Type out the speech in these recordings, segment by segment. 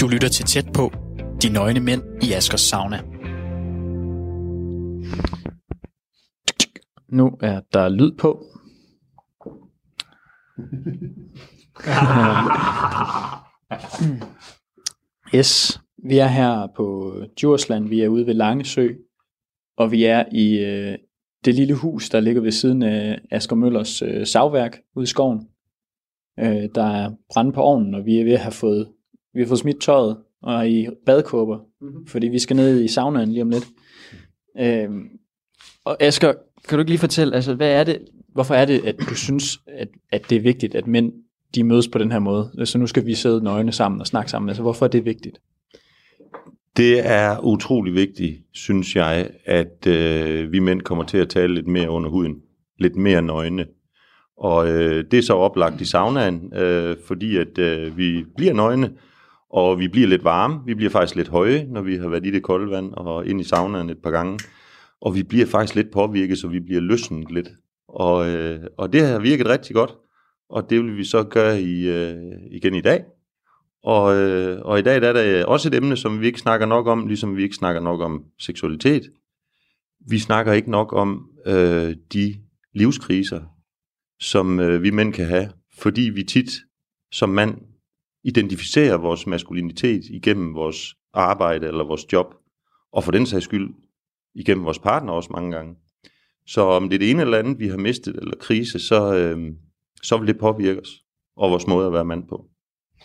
Du lytter til tæt på De Nøgne Mænd i Askers Sauna. Nu er der lyd på. yes, vi er her på Djursland. Vi er ude ved Langesø, og vi er i øh, det lille hus, der ligger ved siden af Asger Møllers øh, savværk ude i skoven. Øh, der er brand på ovnen, og vi er ved at have fået, vi har fået smidt tøjet og er i badkåber, mm-hmm. fordi vi skal ned i saunaen lige om lidt. Øh, og Asger, kan du ikke lige fortælle, altså, hvad er det, hvorfor er det, at du synes, at, at det er vigtigt, at mænd de mødes på den her måde? Så altså, nu skal vi sidde nøgne sammen og snakke sammen. Altså, hvorfor er det vigtigt? Det er utrolig vigtigt, synes jeg, at øh, vi mænd kommer til at tale lidt mere under huden. Lidt mere nøgne. Og øh, det er så oplagt i saunaen, øh, fordi at øh, vi bliver nøgne, og vi bliver lidt varme. Vi bliver faktisk lidt høje, når vi har været i det kolde vand og ind i saunaen et par gange. Og vi bliver faktisk lidt påvirket, så vi bliver løsnet lidt. Og, øh, og det har virket rigtig godt, og det vil vi så gøre i, øh, igen i dag. Og, øh, og i dag der er der også et emne, som vi ikke snakker nok om, ligesom vi ikke snakker nok om seksualitet. Vi snakker ikke nok om øh, de livskriser, som øh, vi mænd kan have, fordi vi tit som mand identificerer vores maskulinitet igennem vores arbejde eller vores job, og for den sags skyld igennem vores partner også mange gange. Så om det er det ene eller andet, vi har mistet eller krise, så, øh, så vil det påvirke os og vores måde at være mand på.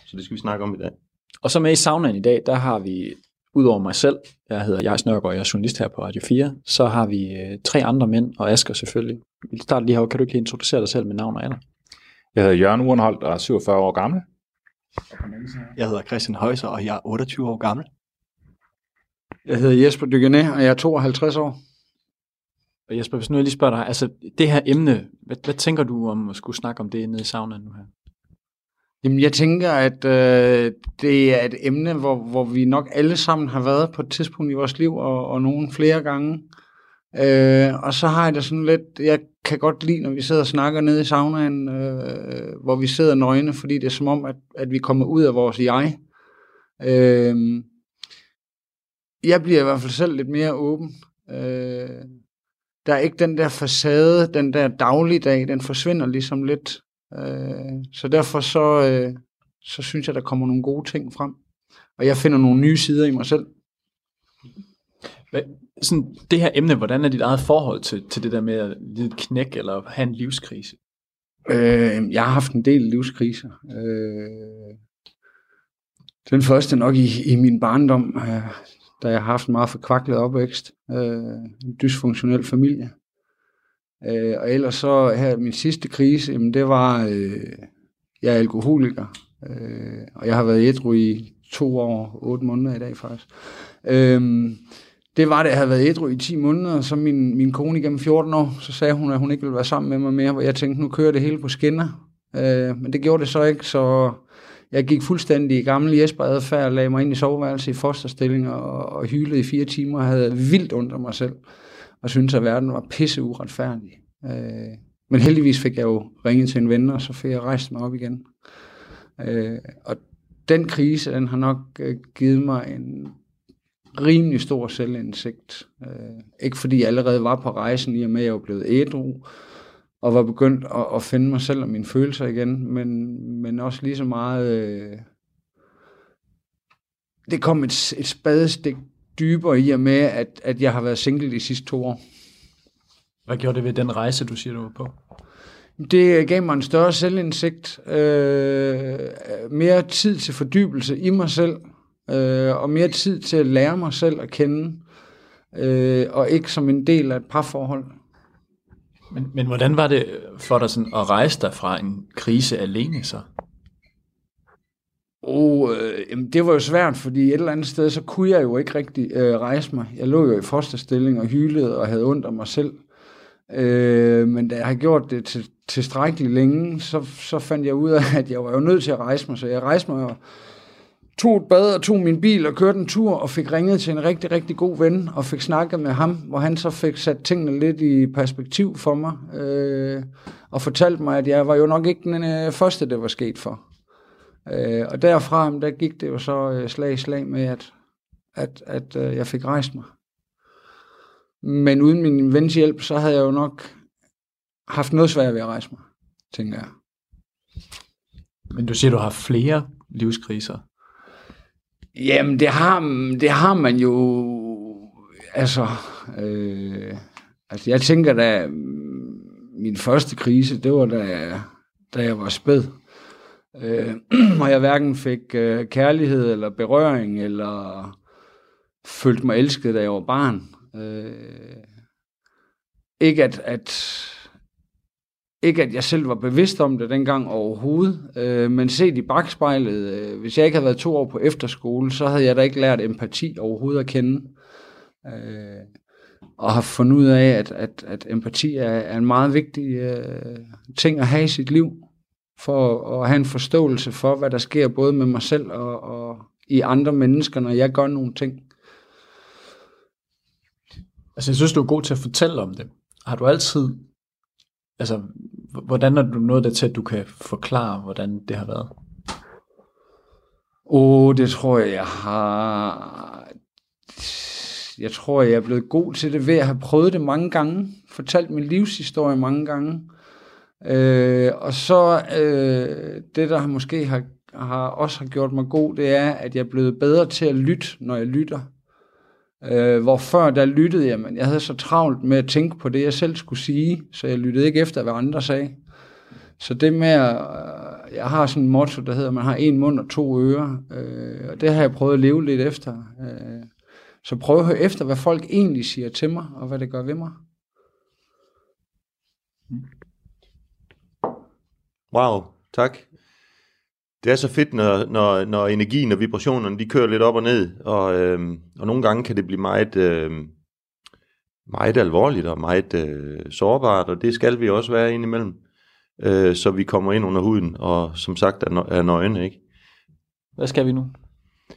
Så det skal vi snakke om i dag. Og så med i saunaen i dag, der har vi, udover mig selv, jeg hedder Jais Nørgaard, jeg er journalist her på Radio 4, så har vi øh, tre andre mænd, og Asger selvfølgelig. Vi starter lige her, kan du ikke lige introducere dig selv med navn og alder? Jeg hedder Jørgen Urenholdt og er 47 år gammel. Jeg hedder Christian Højser, og jeg er 28 år gammel. Jeg hedder Jesper Dygané, og jeg er 52 år. Og Jesper, hvis nu jeg lige spørger dig, altså det her emne, hvad, hvad tænker du om at skulle snakke om det nede i saunaen nu her? Jamen, jeg tænker, at øh, det er et emne, hvor, hvor vi nok alle sammen har været på et tidspunkt i vores liv, og, og nogen flere gange. Øh, og så har jeg det sådan lidt, jeg kan godt lide, når vi sidder og snakker nede i saunaen, øh, hvor vi sidder nøgne, fordi det er som om, at, at vi kommer ud af vores jeg. Øh, jeg bliver i hvert fald selv lidt mere åben. Øh, der er ikke den der facade, den der dagligdag, den forsvinder ligesom lidt. Øh, så derfor så, øh, så synes jeg, der kommer nogle gode ting frem. Og jeg finder nogle nye sider i mig selv. Hvad, sådan, det her emne, hvordan er dit eget forhold til, til det der med at lide et knæk eller have en livskrise? Øh, jeg har haft en del livskriser. Øh, den første nok i, i min barndom, øh, da jeg har haft en meget forkvaklet opvækst. Øh, en dysfunktionel familie. Øh, og ellers så her min sidste krise, jamen det var, øh, jeg er alkoholiker, øh, og jeg har været ædru i to år, otte måneder i dag faktisk. Øh, det var det, jeg havde været ædru i 10 måneder, så min, min kone igennem 14 år, så sagde hun, at hun ikke ville være sammen med mig mere, hvor jeg tænkte, nu kører det hele på skinner. Øh, men det gjorde det så ikke, så jeg gik fuldstændig i gammel Jesper adfærd, lagde mig ind i soveværelse i fosterstilling og, og hylede i fire timer og havde vildt under mig selv og syntes, at verden var pisse uretfærdig. Øh, men heldigvis fik jeg jo ringet til en ven, og så fik jeg rejst mig op igen. Øh, og den krise, den har nok øh, givet mig en rimelig stor selvindsigt. Øh, ikke fordi jeg allerede var på rejsen, i og med at jeg var blevet ædru, og var begyndt at, at finde mig selv og mine følelser igen, men, men også lige så meget... Øh, det kom et, et spadestik dybere i og med, at, at jeg har været single de sidste to år. Hvad gjorde det ved den rejse, du siger, du var på? Det gav mig en større selvindsigt, øh, mere tid til fordybelse i mig selv, øh, og mere tid til at lære mig selv at kende, øh, og ikke som en del af et parforhold. Men, men hvordan var det for dig sådan at rejse dig fra en krise alene så? Oh, øh, jamen det var jo svært, fordi et eller andet sted, så kunne jeg jo ikke rigtig øh, rejse mig. Jeg lå jo i fosterstilling og hylede og havde ondt af mig selv. Øh, men da jeg har gjort det til, tilstrækkeligt længe, så, så fandt jeg ud af, at jeg var jo nødt til at rejse mig. Så jeg rejste mig tog et bad og tog min bil og kørte en tur og fik ringet til en rigtig, rigtig god ven og fik snakket med ham, hvor han så fik sat tingene lidt i perspektiv for mig øh, og fortalte mig, at jeg var jo nok ikke den øh, første, det var sket for. Øh, og derfra, der gik det jo så øh, slag i slag med, at, at, at øh, jeg fik rejst mig. Men uden min vens hjælp, så havde jeg jo nok haft noget svært ved at rejse mig, tænker jeg. Men du siger, du har flere livskriser. Jamen, det har, det har man jo... Altså, øh, altså jeg tænker da, min første krise, det var da, da jeg var spæd. Øh, og jeg hverken fik øh, kærlighed eller berøring, eller følte mig elsket, da jeg var barn. Øh, ikke at, at ikke at jeg selv var bevidst om det dengang overhovedet, øh, men set i bagspejlet, øh, hvis jeg ikke havde været to år på efterskole, så havde jeg da ikke lært empati overhovedet at kende. Øh, og har fundet ud af, at, at, at empati er, er en meget vigtig øh, ting at have i sit liv, for at have en forståelse for, hvad der sker både med mig selv og, og i andre mennesker, når jeg gør nogle ting. Altså, jeg synes, du er god til at fortælle om det. Har du altid, altså, hvordan er du nået det til, at du kan forklare, hvordan det har været? Åh, oh, det tror jeg, jeg har... Jeg tror, jeg er blevet god til det ved at have prøvet det mange gange. Fortalt min livshistorie mange gange. Øh, og så øh, det, der måske har, har også har gjort mig god, det er, at jeg er blevet bedre til at lytte, når jeg lytter. Øh, hvor før der lyttede jeg, men jeg havde så travlt med at tænke på det, jeg selv skulle sige, så jeg lyttede ikke efter, hvad andre sagde. Så det med, at øh, jeg har sådan en motto, der hedder, at man har en mund og to ører, øh, og det har jeg prøvet at leve lidt efter. Øh, så prøv at høre efter, hvad folk egentlig siger til mig, og hvad det gør ved mig. Mm. Wow, tak. Det er så fedt, når, når, når energien og vibrationerne, de kører lidt op og ned, og, øhm, og nogle gange kan det blive meget, øhm, meget alvorligt og meget øh, sårbart, og det skal vi også være indimellem, øh, så vi kommer ind under huden, og som sagt er, er nøgne, ikke? Hvad skal vi nu?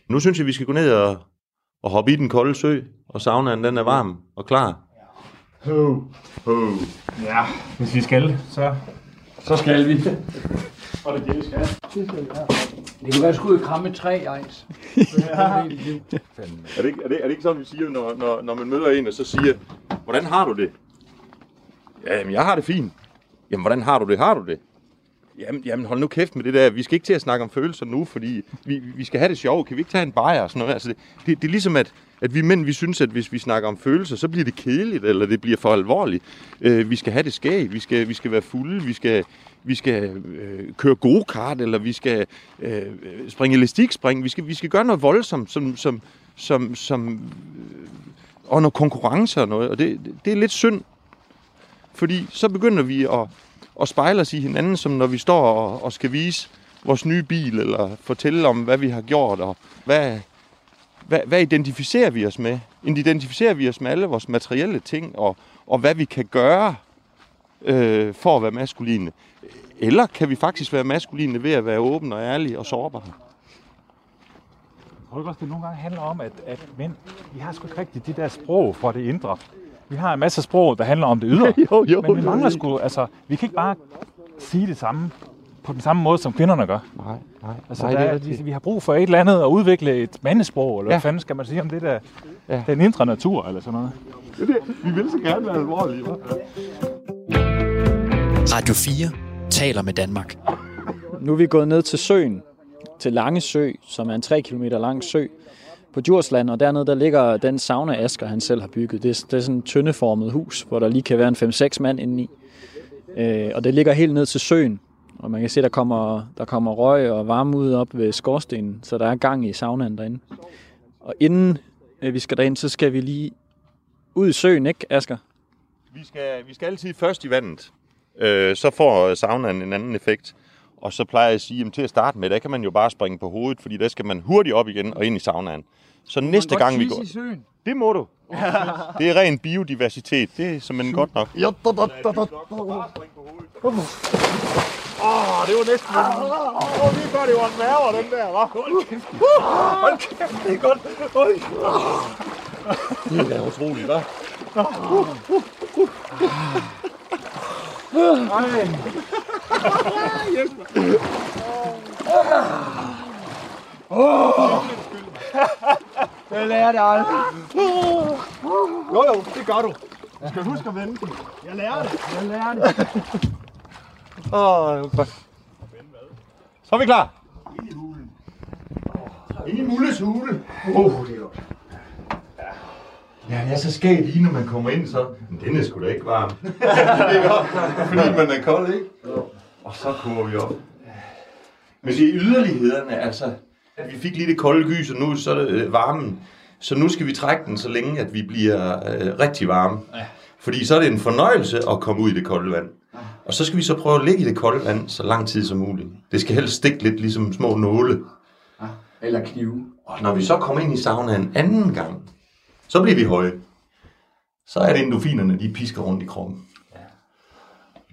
Nu synes jeg, vi skal gå ned og, og hoppe i den kolde sø, og saunaen den er varm og klar. Ho. Ho. Ja, hvis vi skal, så, så skal vi. Og det er det, vi skal. Det kunne være, at skulle kramme et træ, Ejns. Er det, ikke, er, det, er det ikke sådan, vi siger, når, når, når man møder en, og så siger, hvordan har du det? Jamen, jeg har det fint. Jamen, hvordan har du det? Har du det? Jamen, jamen, hold nu kæft med det der. Vi skal ikke til at snakke om følelser nu, fordi vi, vi skal have det sjovt. Kan vi ikke tage en bajer og sådan noget? Altså, det, det, det er ligesom, at, at vi mænd, vi synes, at hvis vi snakker om følelser, så bliver det kedeligt, eller det bliver for alvorligt. Øh, vi skal have det skæg, vi skal, vi skal være fulde, vi skal, vi skal øh, køre gode kart, eller vi skal øh, springe elastikspring. Vi skal, vi skal gøre noget voldsomt, som, som, som, som øh, og noget konkurrence og noget. Og det, det, det er lidt synd, fordi så begynder vi at, at spejle os i hinanden, som når vi står og, og skal vise vores nye bil, eller fortælle om, hvad vi har gjort, og hvad, hvad, hvad identificerer vi os med? Identificerer vi os med alle vores materielle ting, og, og hvad vi kan gøre øh, for at være maskuline? Eller kan vi faktisk være maskuline ved at være åben og ærlig og sårbare? Tror du også, det nogle gange handler om, at, at mænd, vi har sgu ikke rigtigt det der sprog for det indre. Vi har en masse sprog, der handler om det ydre. Jo, jo, men vi mangler sgu, altså, vi kan ikke bare sige det samme på den samme måde, som kvinderne gør. Nej, nej, Altså, nej, der, det er rigtigt. vi, har brug for et eller andet at udvikle et mandesprog, eller ja. Ja. hvad fanden skal man sige om det der, Ja. ja. den indre natur, eller sådan noget. Vi vil så gerne være alvorlige, hva'? Radio 4 taler med Danmark. Nu er vi gået ned til søen, til Lange Sø, som er en 3 km lang sø på Djursland, og dernede der ligger den sauna Asker, han selv har bygget. Det er, det er sådan et tyndeformet hus, hvor der lige kan være en 5-6 mand indeni. Øh, og det ligger helt ned til søen, og man kan se, der kommer, der kommer røg og varme ud op ved skorstenen, så der er gang i saunaen derinde. Og inden øh, vi skal derind, så skal vi lige ud i søen, ikke Asger? Vi skal, vi skal altid først i vandet. Øh, så får saunaen en anden effekt. Og så plejer jeg at sige, at til at starte med, der kan man jo bare springe på hovedet, fordi der skal man hurtigt op igen og ind i saunaen. Så næste gang vi går... I søen. Det må du. Det er ren biodiversitet. Det er simpelthen godt nok. Åh, det var næsten... Åh, oh, lige før det var en mærver, den der, hva'? Hold kæft. Hold kæft, det er godt. Oj. Det er utroligt, hva'? Ej. Jesper. Åh. Jeg lærer det aldrig. Jo, jo, det gør du. Du skal huske at vende den. Jeg lærer det. Jeg lærer det. Åh, det var godt. Så er vi klar. Ind i hulen. Ind i Mulles hule. Åh, oh, det er godt. Ja, det er så skægt lige, når man kommer ind, så... Men den er sgu da ikke varm. det er godt, fordi man er kold, ikke? Og så koger vi op. Men det er yderlighederne, altså... At vi fik lige det kolde gys, og nu så er det øh, varmen. Så nu skal vi trække den, så længe at vi bliver øh, rigtig varme. Ja. Fordi så er det en fornøjelse at komme ud i det kolde vand. Og så skal vi så prøve at ligge i det kolde vand så lang tid som muligt. Det skal helst stikke lidt ligesom små nåle. Eller knive. Og når vi så kommer ind i saunaen anden gang, så bliver vi høje. Så er det endofinerne, de pisker rundt i kroppen.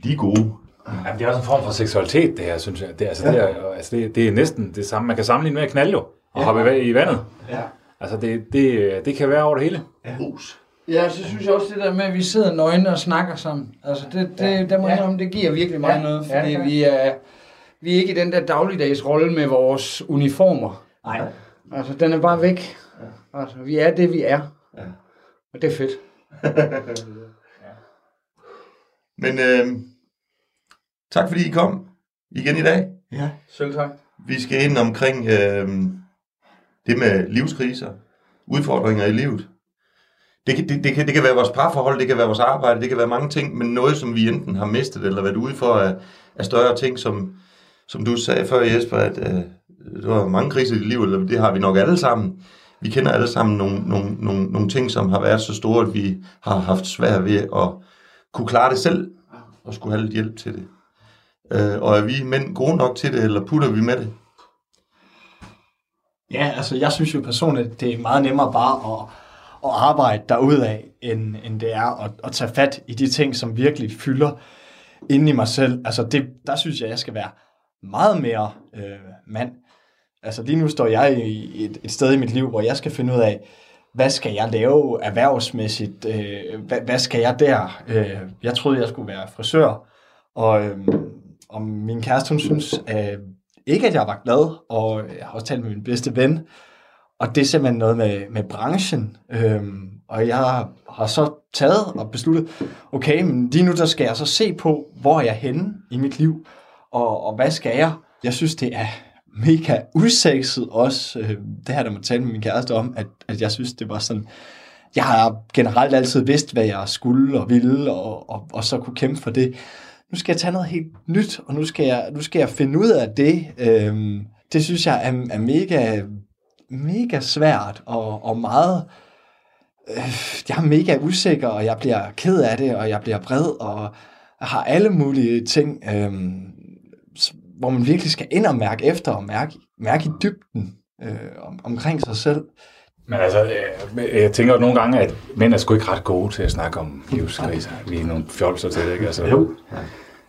De er gode. Jamen, det er også en form for seksualitet, det her, synes jeg. Det, altså, ja. det, er, altså, det, det er næsten det samme. Man kan sammenligne med at knalde jo, og ja. hoppe i vandet. Ja. Altså, det, det, det kan være over det hele. Ja. Hus. Ja, så synes jeg også det der med, at vi sidder nøgne og snakker sammen. Altså, det, det, ja. der må jeg om, det giver virkelig meget Ja. noget, Ja, fordi gør. vi er, vi er ikke i den der dagligdags rolle med vores uniformer. Nej. Altså, den er bare væk. Altså, vi er det, vi er. Ja. Og det er fedt. Men øh, tak fordi I kom igen i dag. Ja, selv tak. Vi skal ind omkring øh, det med livskriser, udfordringer i livet. Det kan, det, det, kan, det kan være vores parforhold, det kan være vores arbejde, det kan være mange ting, men noget, som vi enten har mistet eller været ude for af, af større ting, som, som du sagde før, Jesper, at øh, der var mange kriser i dit liv, eller det har vi nok alle sammen. Vi kender alle sammen nogle, nogle, nogle, nogle ting, som har været så store, at vi har haft svært ved at kunne klare det selv, og skulle have lidt hjælp til det. Øh, og er vi mænd gode nok til det, eller putter vi med det? Ja, altså jeg synes jo personligt, det er meget nemmere bare at, at arbejde derudaf, end, end det er at, at tage fat i de ting, som virkelig fylder inde i mig selv. Altså det, der synes jeg, jeg skal være meget mere øh, mand. Altså lige nu står jeg i et, et sted i mit liv, hvor jeg skal finde ud af, hvad skal jeg lave erhvervsmæssigt? Øh, hvad, hvad skal jeg der? Øh, jeg troede, jeg skulle være frisør, og, øh, og min kæreste, hun synes øh, ikke, at jeg var glad, og jeg har også talt med min bedste ven, og det er simpelthen noget med, med branchen. Øhm, og jeg har så taget og besluttet, okay, men lige nu der skal jeg så se på, hvor er jeg henne i mit liv, og, og hvad skal jeg? Jeg synes, det er mega usexet også, øh, det her, der må tale med min kæreste om, at, at jeg synes, det var sådan, jeg har generelt altid vidst, hvad jeg skulle og ville, og, og, og så kunne kæmpe for det. Nu skal jeg tage noget helt nyt, og nu skal jeg, nu skal jeg finde ud af det. Øhm, det synes jeg er, er mega, mega svært og, og meget... Øh, jeg er mega usikker, og jeg bliver ked af det, og jeg bliver vred, og jeg har alle mulige ting, s- hvor man virkelig skal ind og mærke efter, og mærke, mærke i dybden øh, om, omkring sig selv. Men altså, øh, jeg tænker nogle gange, at mænd er sgu ikke ret gode til at snakke om livskriser. Vi er nogle fjolser til det, ikke? Altså, Jo.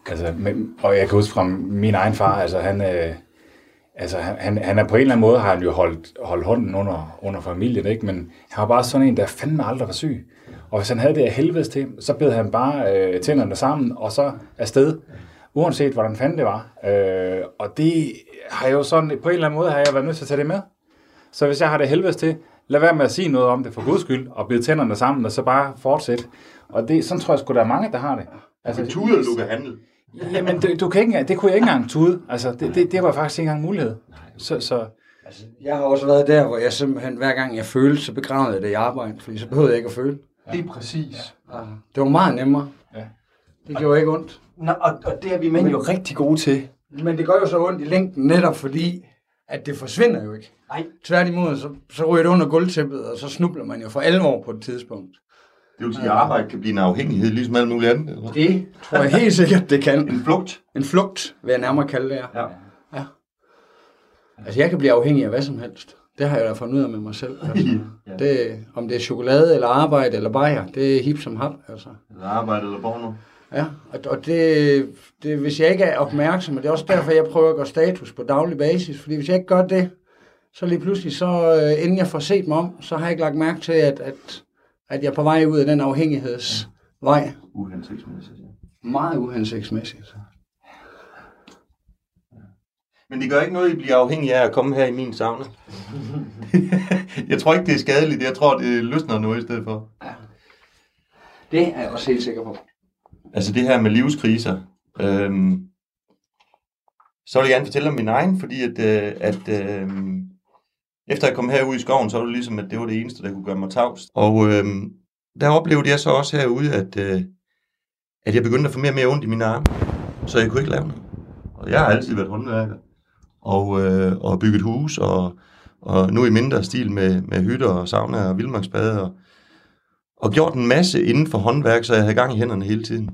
Altså, men, og jeg kan huske fra min egen far, altså han, øh, altså, han, han, er på en eller anden måde, har han jo holdt, holdt hånden under, under familien, ikke? men han var bare sådan en, der fandme aldrig var syg. Og hvis han havde det af helvedes til, så bed han bare øh, tænderne sammen, og så afsted, uanset hvordan fanden det var. Øh, og det har jo sådan, på en eller anden måde, har jeg været nødt til at tage det med. Så hvis jeg har det helvedes til, lad være med at sige noget om det for guds skyld, og bide tænderne sammen, og så bare fortsætte. Og det, sådan tror jeg sgu, der er mange, der har det. Altså, tuder, du kan handle. Jamen, det, du kan ikke, det kunne jeg ikke engang tude. Altså, det, det, det var faktisk ikke engang en mulighed. Så, så Jeg har også været der, hvor jeg simpelthen, hver gang jeg følte, så begravede jeg det i arbejde, fordi så behøvede jeg ikke at føle. Lige præcis. Altså, det var meget nemmere. Ja. Det gjorde ikke ondt. Nå, og, og det er vi mænd jo rigtig gode til. Men det gør jo så ondt i længden, netop fordi, at det forsvinder jo ikke. Nej. Tværtimod, så, så ryger det under gulvtæppet, og så snubler man jo for alvor på et tidspunkt. Det vil sige, at arbejde kan blive en afhængighed, ligesom alt muligt andet. Eller? Det tror jeg helt sikkert, det kan. En flugt. En flugt, vil jeg nærmere kalde det. Ja. ja. Altså, jeg kan blive afhængig af hvad som helst. Det har jeg da fundet ud af med mig selv. Altså. det, om det er chokolade, eller arbejde, eller bajer, det er hip som hap. Altså. Eller arbejde eller porno. Ja, og, og det, det, hvis jeg ikke er opmærksom, og det er også derfor, jeg prøver at gøre status på daglig basis, fordi hvis jeg ikke gør det, så lige pludselig, så øh, inden jeg får set mig om, så har jeg ikke lagt mærke til, at, at, at jeg er på vej ud af den afhængighedsvej. Uhensigtsmæssigt. Meget uhensigtsmæssigt. Men det gør ikke noget, I bliver afhængig af at komme her i min sauna. jeg tror ikke, det er skadeligt. Jeg tror, det løsner noget i stedet for. Det er jeg også helt sikker på. Altså det her med livskriser. Øhm, så vil jeg gerne fortælle om min egen, fordi at, øh, at øh, efter jeg kom herud i skoven, så var det ligesom, at det var det eneste, der kunne gøre mig tavs. Og øh, der oplevede jeg så også herude, at, øh, at jeg begyndte at få mere og mere ondt i mine arme, så jeg kunne ikke lave noget. Og jeg har altid været håndværker, og, øh, og bygget hus, og, og nu i mindre stil med, med hytter og sauna og vildmarksbade, og, og gjort en masse inden for håndværk, så jeg havde gang i hænderne hele tiden.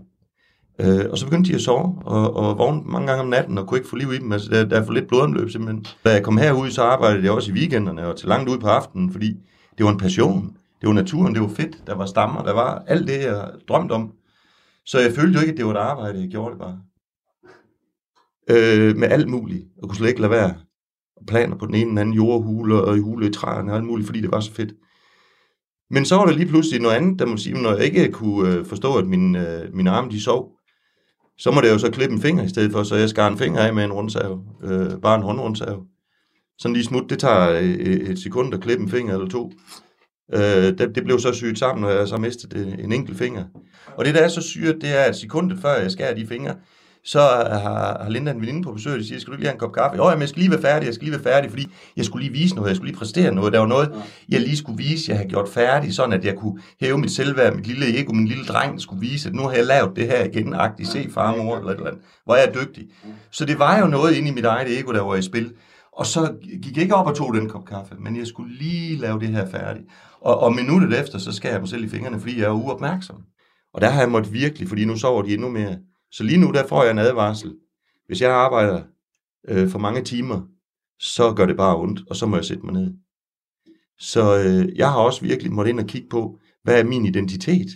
Øh, og så begyndte de at sove, og, og vågne mange gange om natten, og kunne ikke få liv i dem. Altså, der, der er for lidt blodomløb simpelthen. Da jeg kom herud, så arbejdede jeg også i weekenderne, og til langt ud på aftenen, fordi det var en passion. Det var naturen, det var fedt, der var stammer, der var alt det, jeg drømte om. Så jeg følte jo ikke, at det var et arbejde, jeg gjorde det bare. Øh, med alt muligt, og kunne slet ikke lade være. Planer på den ene eller anden jordhule, og i hule i træerne, og alt muligt, fordi det var så fedt. Men så var der lige pludselig noget andet, der må sige, når jeg ikke kunne øh, forstå, at mine, øh, mine arme de sov, så må det jo så klippe en finger i stedet for, så jeg skar en finger af med en rundsav, øh, bare en håndrundsav. Sådan lige smut, det tager et, et sekund at klippe en finger eller to. Øh, det, det blev så syet sammen, og jeg så mistede øh, en enkelt finger. Og det, der er så syret, det er, at sekundet før jeg skærer de fingre, så har, har Linda en veninde på besøg, og siger, skal du ikke lige have en kop kaffe? Åh, jeg skal lige være færdig, jeg skal lige være færdig, fordi jeg skulle lige vise noget, jeg skulle lige præstere noget. Der var noget, jeg lige skulle vise, jeg havde gjort færdig, sådan at jeg kunne hæve mit selvværd, mit lille ego, min lille dreng skulle vise, at nu har jeg lavet det her igen, agtigt, se far, mor, eller et eller andet. Hvor jeg er dygtig. Så det var jo noget inde i mit eget ego, der var i spil. Og så gik jeg ikke op og tog den kop kaffe, men jeg skulle lige lave det her færdigt. Og, og minuttet efter, så skærer jeg mig selv i fingrene, fordi jeg er uopmærksom. Og der har jeg måttet virkelig, fordi nu sover de endnu mere. Så lige nu, der får jeg en advarsel. Hvis jeg arbejder øh, for mange timer, så gør det bare ondt, og så må jeg sætte mig ned. Så øh, jeg har også virkelig måttet ind og kigge på, hvad er min identitet?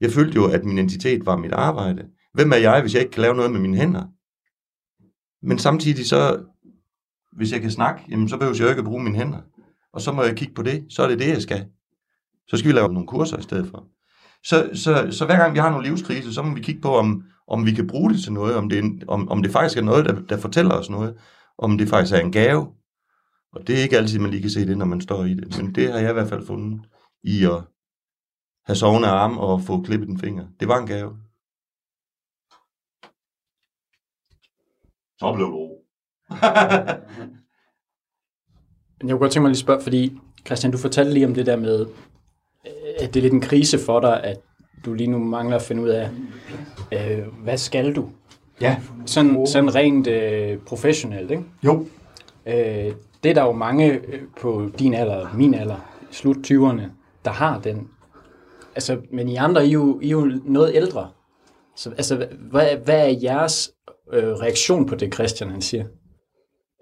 Jeg følte jo, at min identitet var mit arbejde. Hvem er jeg, hvis jeg ikke kan lave noget med mine hænder? Men samtidig så, hvis jeg kan snakke, jamen så behøver jeg jo ikke at bruge mine hænder. Og så må jeg kigge på det, så er det det, jeg skal. Så skal vi lave nogle kurser i stedet for. Så, så, så hver gang vi har nogle livskriser, så må vi kigge på, om, om vi kan bruge det til noget, om det, er en- om, om det faktisk er noget, der, der fortæller os noget, om det faktisk er en gave. Og det er ikke altid, man lige kan se det, når man står i det. Men det har jeg i hvert fald fundet i at have sovende arme og få klippet en finger. Det var en gave. Så blev det ro. Men jeg kunne godt tænke mig lige at spørge, fordi Christian, du fortalte lige om det der med, at det er lidt en krise for dig, at du lige nu mangler at finde ud af, øh, hvad skal du? Ja. Sådan, sådan rent øh, professionelt, ikke? Jo. Øh, det er der jo mange øh, på din alder, min alder, slut 20'erne, der har den. Altså, men I andre, I er jo, I er jo noget ældre. Så altså, hvad, hvad er jeres øh, reaktion på det, Christian han siger?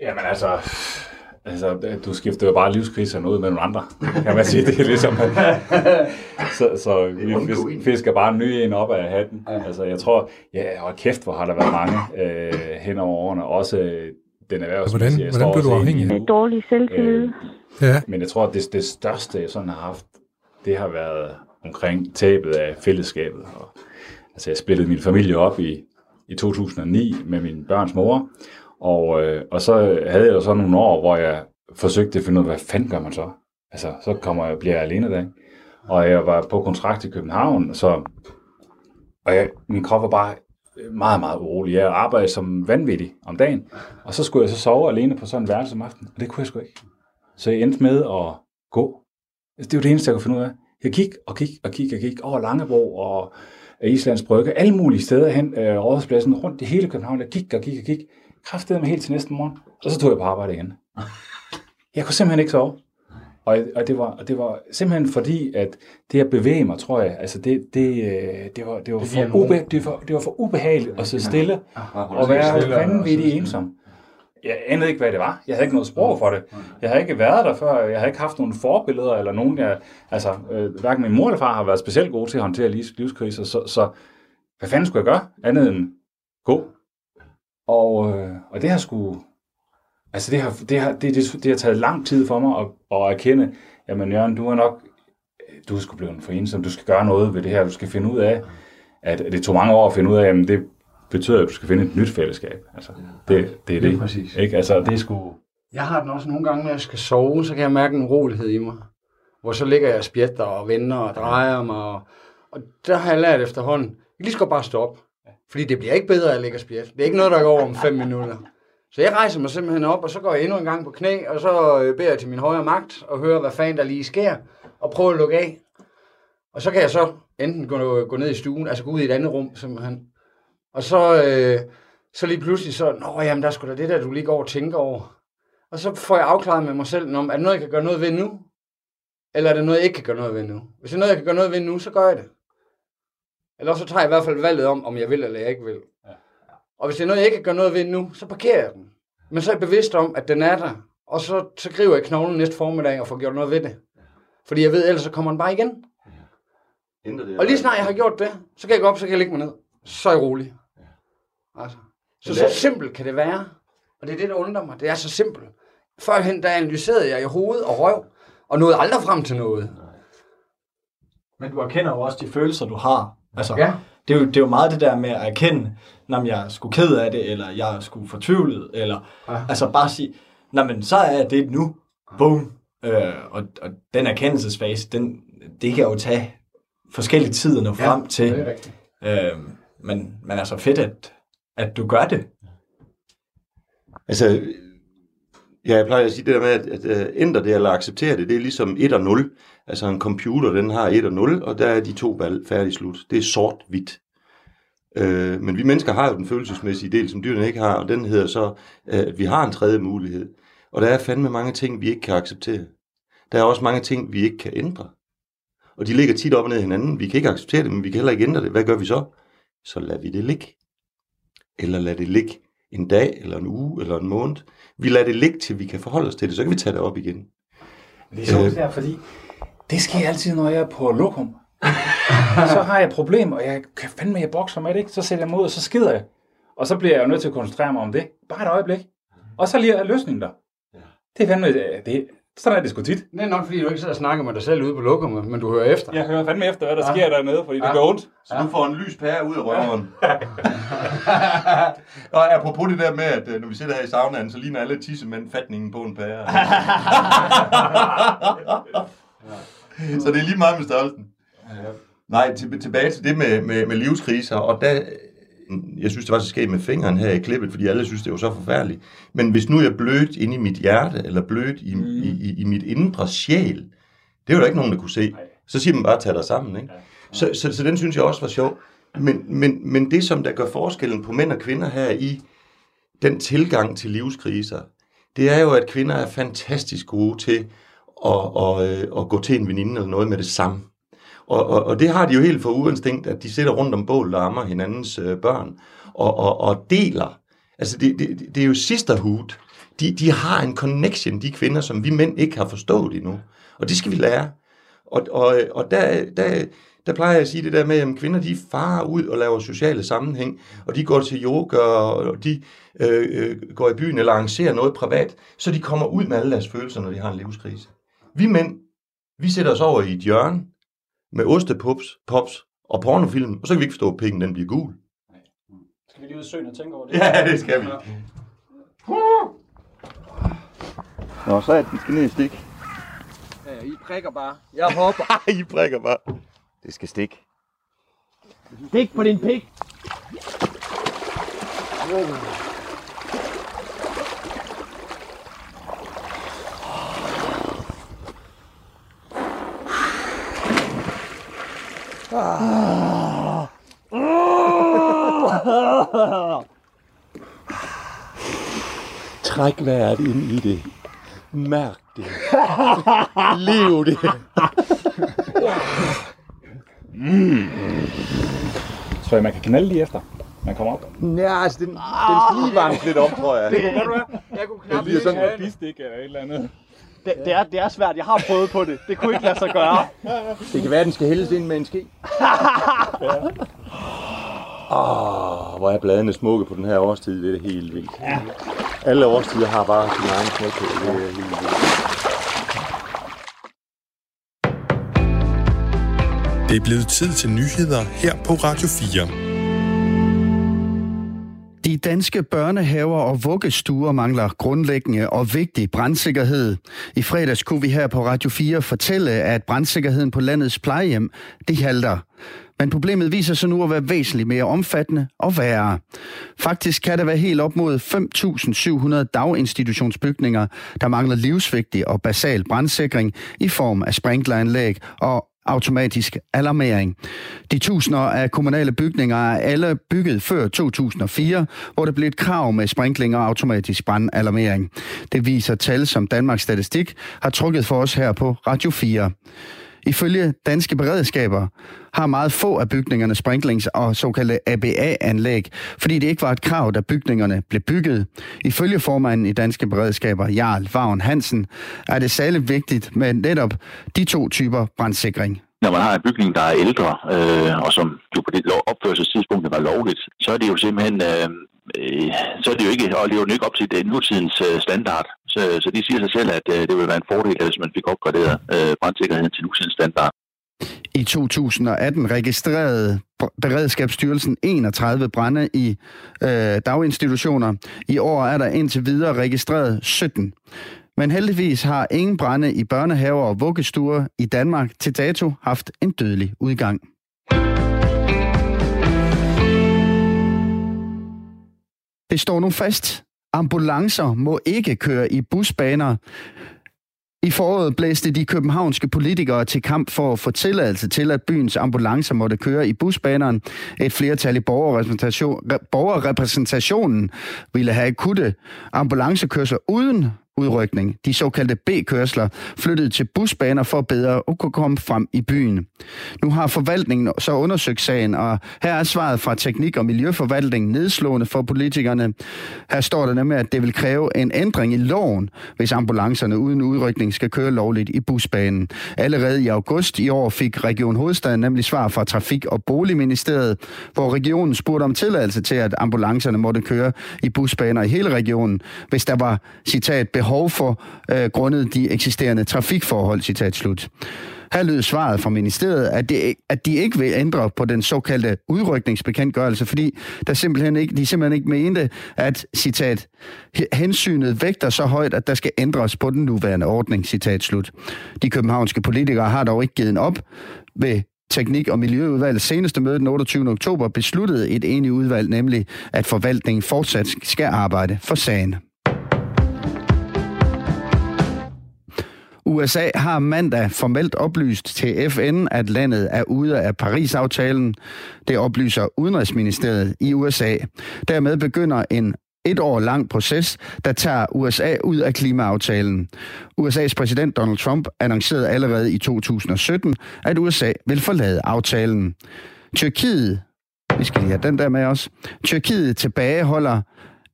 Jamen altså, altså, du skifter jo bare livskriserne ud med nogle andre, kan man sige. Det er ligesom, så, så vi fis- fisker bare en ny en op af hatten. Altså, jeg tror, ja, og kæft, hvor har der været mange øh, hen over årene, også øh, den erhvervsmæssige. Hvordan- hvordan blev du afhængig? nu. Dårlig selvtillid. Øh, Ja. Men jeg tror, at det, det største, jeg sådan har haft, det har været omkring tabet af fællesskabet. Og, altså, jeg splittede min familie op i, i 2009 med min børns mor, og, øh, og så havde jeg jo så nogle år, hvor jeg forsøgte at finde ud af, hvad fanden gør man så? Altså, så kommer jeg, bliver jeg alene der. Og jeg var på kontrakt i København, så, og jeg, min krop var bare meget, meget urolig. Jeg arbejdede som vanvittig om dagen, og så skulle jeg så sove alene på sådan en værelse om aftenen, og det kunne jeg sgu ikke. Så jeg endte med at gå. Altså, det var det eneste, jeg kunne finde ud af. Jeg gik og gik og gik og gik over Langebro og Islands Brygge, alle mulige steder hen, øh, rådhuspladsen, rundt i hele København. Jeg gik og gik og gik. Kræftede mig helt til næste morgen, og så tog jeg på arbejde igen. Jeg kunne simpelthen ikke sove. Og, og, det var, og det var simpelthen fordi, at det at bevæge mig, tror jeg, altså det, det, øh, det, var, det, var, for ube, det, var, det var for ubehageligt at sidde stille og være vanvittig ensom. Jeg anede ikke, hvad det var. Jeg havde ikke noget sprog for det. Jeg havde ikke været der før. Jeg havde ikke haft nogen forbilleder, eller nogen, jeg, altså, øh, hverken min mor eller far har været specielt gode til at håndtere livs- livskriser, så, så hvad fanden skulle jeg gøre andet end gå? Og, øh, og det har sgu, altså det har, det har, det, det, det har taget lang tid for mig at, at erkende, jamen Jørgen, du er nok, du er sgu blevet for ensom, du skal gøre noget ved det her, du skal finde ud af, at det tog mange år at finde ud af, at det betyder, at du skal finde et nyt fællesskab. Altså, det, det er Lige det. præcis. Ikke? Altså, det er sgu... Jeg har den også nogle gange, når jeg skal sove, så kan jeg mærke en rolighed i mig. Hvor så ligger jeg og spjætter og vender og drejer mig. Og, og der har jeg lært efterhånden, jeg lige så godt bare stoppe. Fordi det bliver ikke bedre af at ligge og spjætte. Det er ikke noget, der går over om fem minutter. Så jeg rejser mig simpelthen op, og så går jeg endnu en gang på knæ, og så øh, beder jeg til min højre magt, og hører, hvad fanden der lige sker, og prøver at lukke af. Og så kan jeg så enten gå, gå ned i stuen, altså gå ud i et andet rum, simpelthen. Og så, øh, så lige pludselig så, nå jamen, der skulle sgu da det der, du lige går og tænker over. Og så får jeg afklaret med mig selv, om er det noget, jeg kan gøre noget ved nu? Eller er det noget, jeg ikke kan gøre noget ved nu? Hvis det er noget, jeg kan gøre noget ved nu, så gør jeg det. Eller så tager jeg i hvert fald valget om, om jeg vil eller jeg ikke vil. Og hvis det er noget, jeg ikke kan gøre noget ved nu, så parkerer jeg den. Men så er jeg bevidst om, at den er der. Og så, så griber jeg knoglen næste formiddag og får gjort noget ved det. Fordi jeg ved, ellers så kommer den bare igen. Ændrer det, Og lige snart jeg har gjort det, så kan jeg gå op, så kan jeg lægge mig ned. Så er jeg rolig. Altså. Så, så simpelt kan det være. Og det er det, der undrer mig. Det er så simpelt. Førhen, der analyserede jeg i hoved og røv, og nåede aldrig frem til noget. Men du erkender jo også de følelser, du har. Altså, Ja. det, er jo, det er jo meget det der med at erkende, når jeg er sgu ked af det, eller jeg er sgu fortvivlet, eller Ja. altså bare sige, nej, men så er det nu. Boom. Øh, og, og den erkendelsesfase, den, det kan jo tage forskellige tid at nå frem til. det er rigtigt. Øh, men, men altså fedt, at, at du gør det. Altså, ja, jeg plejer at sige det der med, at, at ændre det eller acceptere det, det er ligesom 1 og 0. Altså en computer, den har 1 og 0, og der er de to valg færdig slut. Det er sort-hvidt. Uh, men vi mennesker har jo den følelsesmæssige del, som dyrene ikke har, og den hedder så, uh, at vi har en tredje mulighed. Og der er fandme mange ting, vi ikke kan acceptere. Der er også mange ting, vi ikke kan ændre. Og de ligger tit op og ned i hinanden. Vi kan ikke acceptere det, men vi kan heller ikke ændre det. Hvad gør vi så? Så lader vi det ligge. Eller lad det ligge en dag, eller en uge, eller en måned. Vi lader det ligge, til vi kan forholde os til det, så kan vi tage det op igen. Det er sjovt det der, fordi det sker altid, når jeg er på lokum. så har jeg et problem, og jeg kan fandme, jeg bokser med det, ikke? Så sætter jeg ud, og så skider jeg. Og så bliver jeg jo nødt til at koncentrere mig om det. Bare et øjeblik. Og så lige er løsningen der. Det er fandme, det, sådan er det sgu tit. Det er nok, fordi du ikke sidder og snakker med dig selv ude på lokummet, men du hører efter. Jeg hører fandme efter, hvad der sker dernede, fordi det gør ondt. Så du får en lys pære ud af røveren. og apropos det der med, at øh, når vi sidder her i saunaen, så ligner alle tissemænd fatningen på en pære. så det er lige meget med størrelsen. Nej, til, tilbage til det med, med, med livskriser, og der, jeg synes, det var så skægt med fingeren her i klippet, fordi alle synes, det var så forfærdeligt. Men hvis nu jeg blødt inde i mit hjerte, eller blødt i, mm. i, i, i mit indre sjæl, det er jo der ikke nogen, der kunne se. Så siger man bare, tag dig sammen, ikke? Så, så, så den synes jeg også var sjov. Men, men, men det, som der gør forskellen på mænd og kvinder her i den tilgang til livskriser, det er jo, at kvinder er fantastisk gode til og, og, øh, og gå til en veninde eller noget med det samme. Og, og, og det har de jo helt for uinstinkt, at de sidder rundt om bålet og ammer hinandens øh, børn og, og, og deler. Altså, det, det, det er jo sisterhood. De, de har en connection, de kvinder, som vi mænd ikke har forstået endnu. Og det skal vi lære. Og, og, og der, der, der plejer jeg at sige det der med, at kvinder de farer ud og laver sociale sammenhæng, og de går til yoga, og de øh, øh, går i byen eller arrangerer noget privat, så de kommer ud med alle deres følelser, når de har en livskrise. Vi mænd, vi sætter os over i et hjørne med ostepops pops og pornofilm, og så kan vi ikke forstå, at pikken den bliver gul. Skal vi lige ud i søen og tænke over det? Ja, det skal vi. Nå, så er den skal ned i stik. Ja, I prikker bare. Jeg hopper. I brækker bare. Det skal stikke. Stik på din pik. Træk vejret ind i det. Mærk det. Lev det. Så man kan knalde lige efter. Man kommer op. Ja, altså, den, den skal lige varmes lidt op, tror jeg. Jeg kunne knap bliver sådan- lige bistik eller et eller andet. Det, det, er, det er svært. Jeg har prøvet på det. Det kunne ikke lade sig gøre. Det kan være, den skal hældes ind med en ske. Åh, hvor er bladene smukke på den her årstid. Det er helt vildt. Ja. Alle årstider har bare sin egen smukhed. Det er helt vildt. Det er blevet tid til nyheder her på Radio 4. Danske børnehaver og vuggestuer mangler grundlæggende og vigtig brandsikkerhed. I fredags kunne vi her på Radio 4 fortælle, at brandsikkerheden på landets plejehjem, det halter. Men problemet viser sig nu at være væsentligt mere omfattende og værre. Faktisk kan der være helt op mod 5.700 daginstitutionsbygninger, der mangler livsvigtig og basal brandsikring i form af sprinkleranlæg og automatisk alarmering. De tusinder af kommunale bygninger er alle bygget før 2004, hvor der blev et krav med sprinkling og automatisk brandalarmering. Det viser tal, som Danmarks Statistik har trukket for os her på Radio 4. Ifølge danske beredskaber har meget få af bygningerne sprinklings- og såkaldte ABA-anlæg, fordi det ikke var et krav, da bygningerne blev bygget. Ifølge formanden i danske beredskaber, Jarl Vagn Hansen, er det særligt vigtigt med netop de to typer brandsikring. Når man har en bygning, der er ældre, øh, og som jo på det opførelsestidspunkt var lovligt, så er det jo simpelthen øh, øh, så er det jo ikke, og lever jo ikke op til den nutidens øh, standard. Så, så de siger sig selv, at øh, det vil være en fordel, hvis man fik opgraderet øh, brandsikkerheden til nutidens standard. I 2018 registrerede Beredskabsstyrelsen 31 brænde i øh, daginstitutioner. I år er der indtil videre registreret 17. Men heldigvis har ingen brænde i børnehaver og vuggestuer i Danmark til dato haft en dødelig udgang. Det står nu fast. Ambulancer må ikke køre i busbaner. I foråret blæste de københavnske politikere til kamp for at få tilladelse til, at byens ambulancer måtte køre i busbaneren. Et flertal i borgerrepræsentation, borgerrepræsentationen ville have akutte ambulancekørsler uden udrykning, de såkaldte B-kørsler, flyttede til busbaner for bedre at kunne komme frem i byen. Nu har forvaltningen så undersøgt sagen, og her er svaret fra Teknik- og Miljøforvaltningen nedslående for politikerne. Her står der nemlig, at det vil kræve en ændring i loven, hvis ambulancerne uden udrykning skal køre lovligt i busbanen. Allerede i august i år fik Region Hovedstaden nemlig svar fra Trafik- og Boligministeriet, hvor regionen spurgte om tilladelse til, at ambulancerne måtte køre i busbaner i hele regionen, hvis der var, citat, behov for øh, grundet de eksisterende trafikforhold, citat slut. Her lød svaret fra ministeriet, at, det, at de ikke vil ændre på den såkaldte udrykningsbekendtgørelse, fordi der simpelthen ikke, de simpelthen ikke mente, at, citat, hensynet vægter så højt, at der skal ændres på den nuværende ordning, citat slut. De københavnske politikere har dog ikke givet op ved Teknik- og Miljøudvalgets seneste møde den 28. oktober besluttede et enigt udvalg, nemlig at forvaltningen fortsat skal arbejde for sagen. USA har mandag formelt oplyst til FN, at landet er ude af Paris-aftalen. Det oplyser Udenrigsministeriet i USA. Dermed begynder en et år lang proces, der tager USA ud af klimaaftalen. USA's præsident Donald Trump annoncerede allerede i 2017, at USA vil forlade aftalen. Tyrkiet, vi skal lige have den der med os, Tyrkiet tilbageholder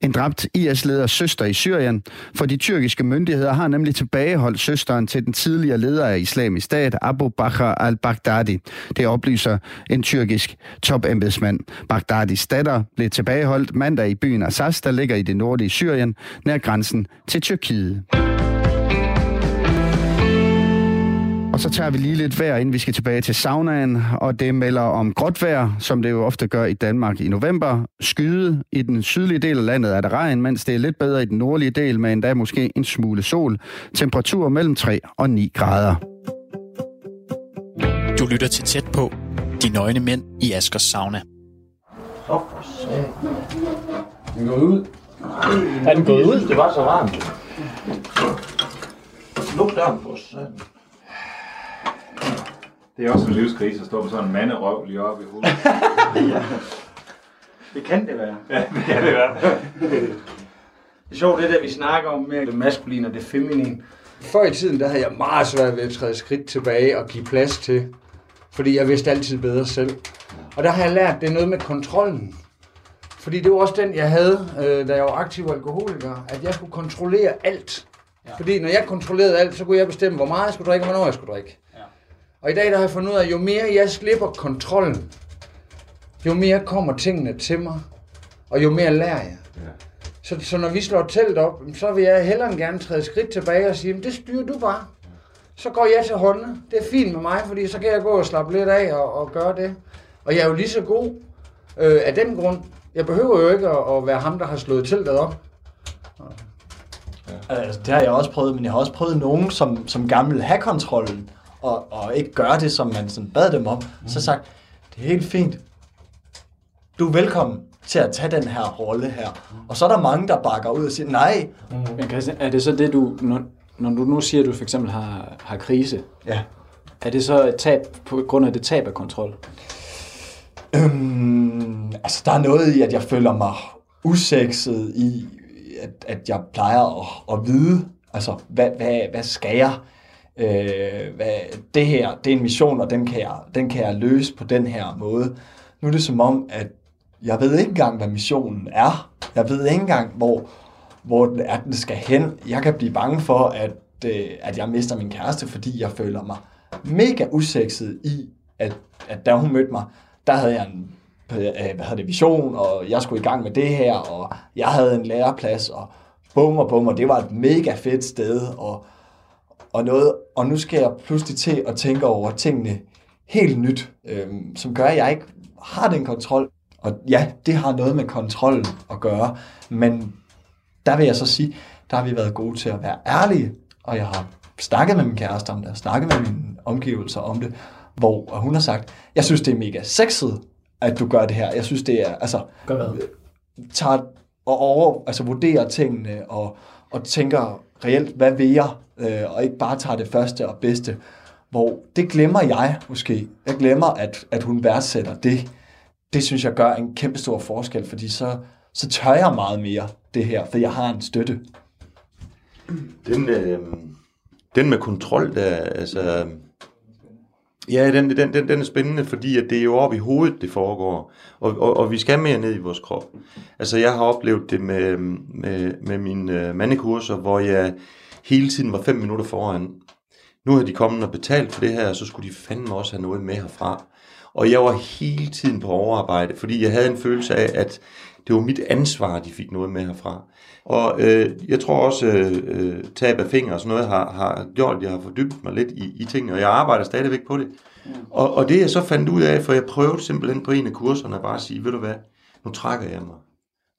en dræbt IS-leders søster i Syrien, for de tyrkiske myndigheder har nemlig tilbageholdt søsteren til den tidligere leder af islamisk stat, Abu Bakr al-Baghdadi. Det oplyser en tyrkisk topembedsmand. Baghdadis datter blev tilbageholdt mandag i byen Assas, der ligger i det nordlige Syrien, nær grænsen til Tyrkiet. Og så tager vi lige lidt vejr, inden vi skal tilbage til saunaen, og det melder om gråt vejr, som det jo ofte gør i Danmark i november. Skyde i den sydlige del af landet er der regn, mens det er lidt bedre i den nordlige del, med endda måske en smule sol. Temperatur mellem 3 og 9 grader. Du lytter til tæt på De Nøgne Mænd i Askers Sauna. Satan. Den går ud. Er den gået ud? Det var så varmt. Luk døren for satan. Det er også en livskrise at stå med sådan en manderøv lige oppe i hovedet. Det kan det være. ja, det kan det være. Det er sjovt, det der, vi snakker om med det maskuline og det feminine. Før i tiden, der havde jeg meget svært ved at træde skridt tilbage og give plads til, fordi jeg vidste altid bedre selv. Og der har jeg lært, det er noget med kontrollen. Fordi det var også den, jeg havde, øh, da jeg var aktiv alkoholiker, at jeg skulle kontrollere alt. Ja. Fordi når jeg kontrollerede alt, så kunne jeg bestemme, hvor meget jeg skulle drikke, og hvornår jeg skulle drikke. Ja. Og i dag der har jeg fundet ud af, at jo mere jeg slipper kontrollen, jo mere kommer tingene til mig, og jo mere lærer jeg. Så, så når vi slår telt op, så vil jeg hellere end gerne træde skridt tilbage og sige, "Men det styrer du bare. Så går jeg til hånden. Det er fint med mig, fordi så kan jeg gå og slappe lidt af og, og gøre det. Og jeg er jo lige så god øh, af den grund. Jeg behøver jo ikke at, at være ham, der har slået teltet op. Altså, det har jeg også prøvet, men jeg har også prøvet nogen, som, som gerne vil have kontrollen, og, og ikke gøre det, som man sådan bad dem om. Mm. Så sagt, det er helt fint. Du er velkommen til at tage den her rolle her. Og så er der mange, der bakker ud og siger, nej. Men Christian, er det så det, du, når, når du nu siger, at du for eksempel har, har krise, Ja. er det så et tab på grund af det tab af kontrol? Øhm, altså, der er noget i, at jeg føler mig usekset i, at, at jeg plejer at, at vide, altså, hvad, hvad, hvad skal jeg? Øh, hvad, det her, det er en mission, og den kan, jeg, den kan jeg løse på den her måde. Nu er det som om, at jeg ved ikke engang, hvad missionen er. Jeg ved ikke engang, hvor, hvor den, er, den skal hen. Jeg kan blive bange for, at, øh, at jeg mister min kæreste, fordi jeg føler mig mega usekset i, at, at da hun mødte mig, der havde jeg en øh, hvad havde det, vision, og jeg skulle i gang med det her, og jeg havde en læreplads, og bum og bum, og det var et mega fedt sted, og, og noget, og nu skal jeg pludselig til at tænke over tingene helt nyt, øhm, som gør, at jeg ikke har den kontrol. Og ja, det har noget med kontrollen at gøre, men der vil jeg så sige, der har vi været gode til at være ærlige, og jeg har snakket med min kæreste om det, og snakket med mine omgivelser om det, hvor hun har sagt, jeg synes, det er mega sexet, at du gør det her. Jeg synes, det er, altså, Gør hvad? tager og over, altså vurderer tingene, og, og tænker reelt, hvad vil jeg, øh, og ikke bare tager det første og bedste, hvor det glemmer jeg måske. Jeg glemmer, at, at hun værdsætter det. Det synes jeg gør en kæmpe stor forskel, fordi så, så tør jeg meget mere det her, for jeg har en støtte. Den, øh, den med kontrol, der, altså... Ja, den, den, den, den er spændende, fordi at det er jo oppe i hovedet, det foregår. Og, og, og vi skal mere ned i vores krop. Altså, jeg har oplevet det med, med, med mine øh, mandekurser, hvor jeg hele tiden var fem minutter foran. Nu har de kommet og betalt for det her, og så skulle de fandme også have noget med herfra. Og jeg var hele tiden på overarbejde, fordi jeg havde en følelse af, at det var mit ansvar, at de fik noget med herfra. Og øh, jeg tror også, øh, tab af fingre og sådan noget har, har gjort, at jeg har fordybet mig lidt i, i tingene, og jeg arbejder stadigvæk på det. Og, og det jeg så fandt ud af, for jeg prøvede simpelthen på en af kurserne bare at sige, ved du hvad, nu trækker jeg mig.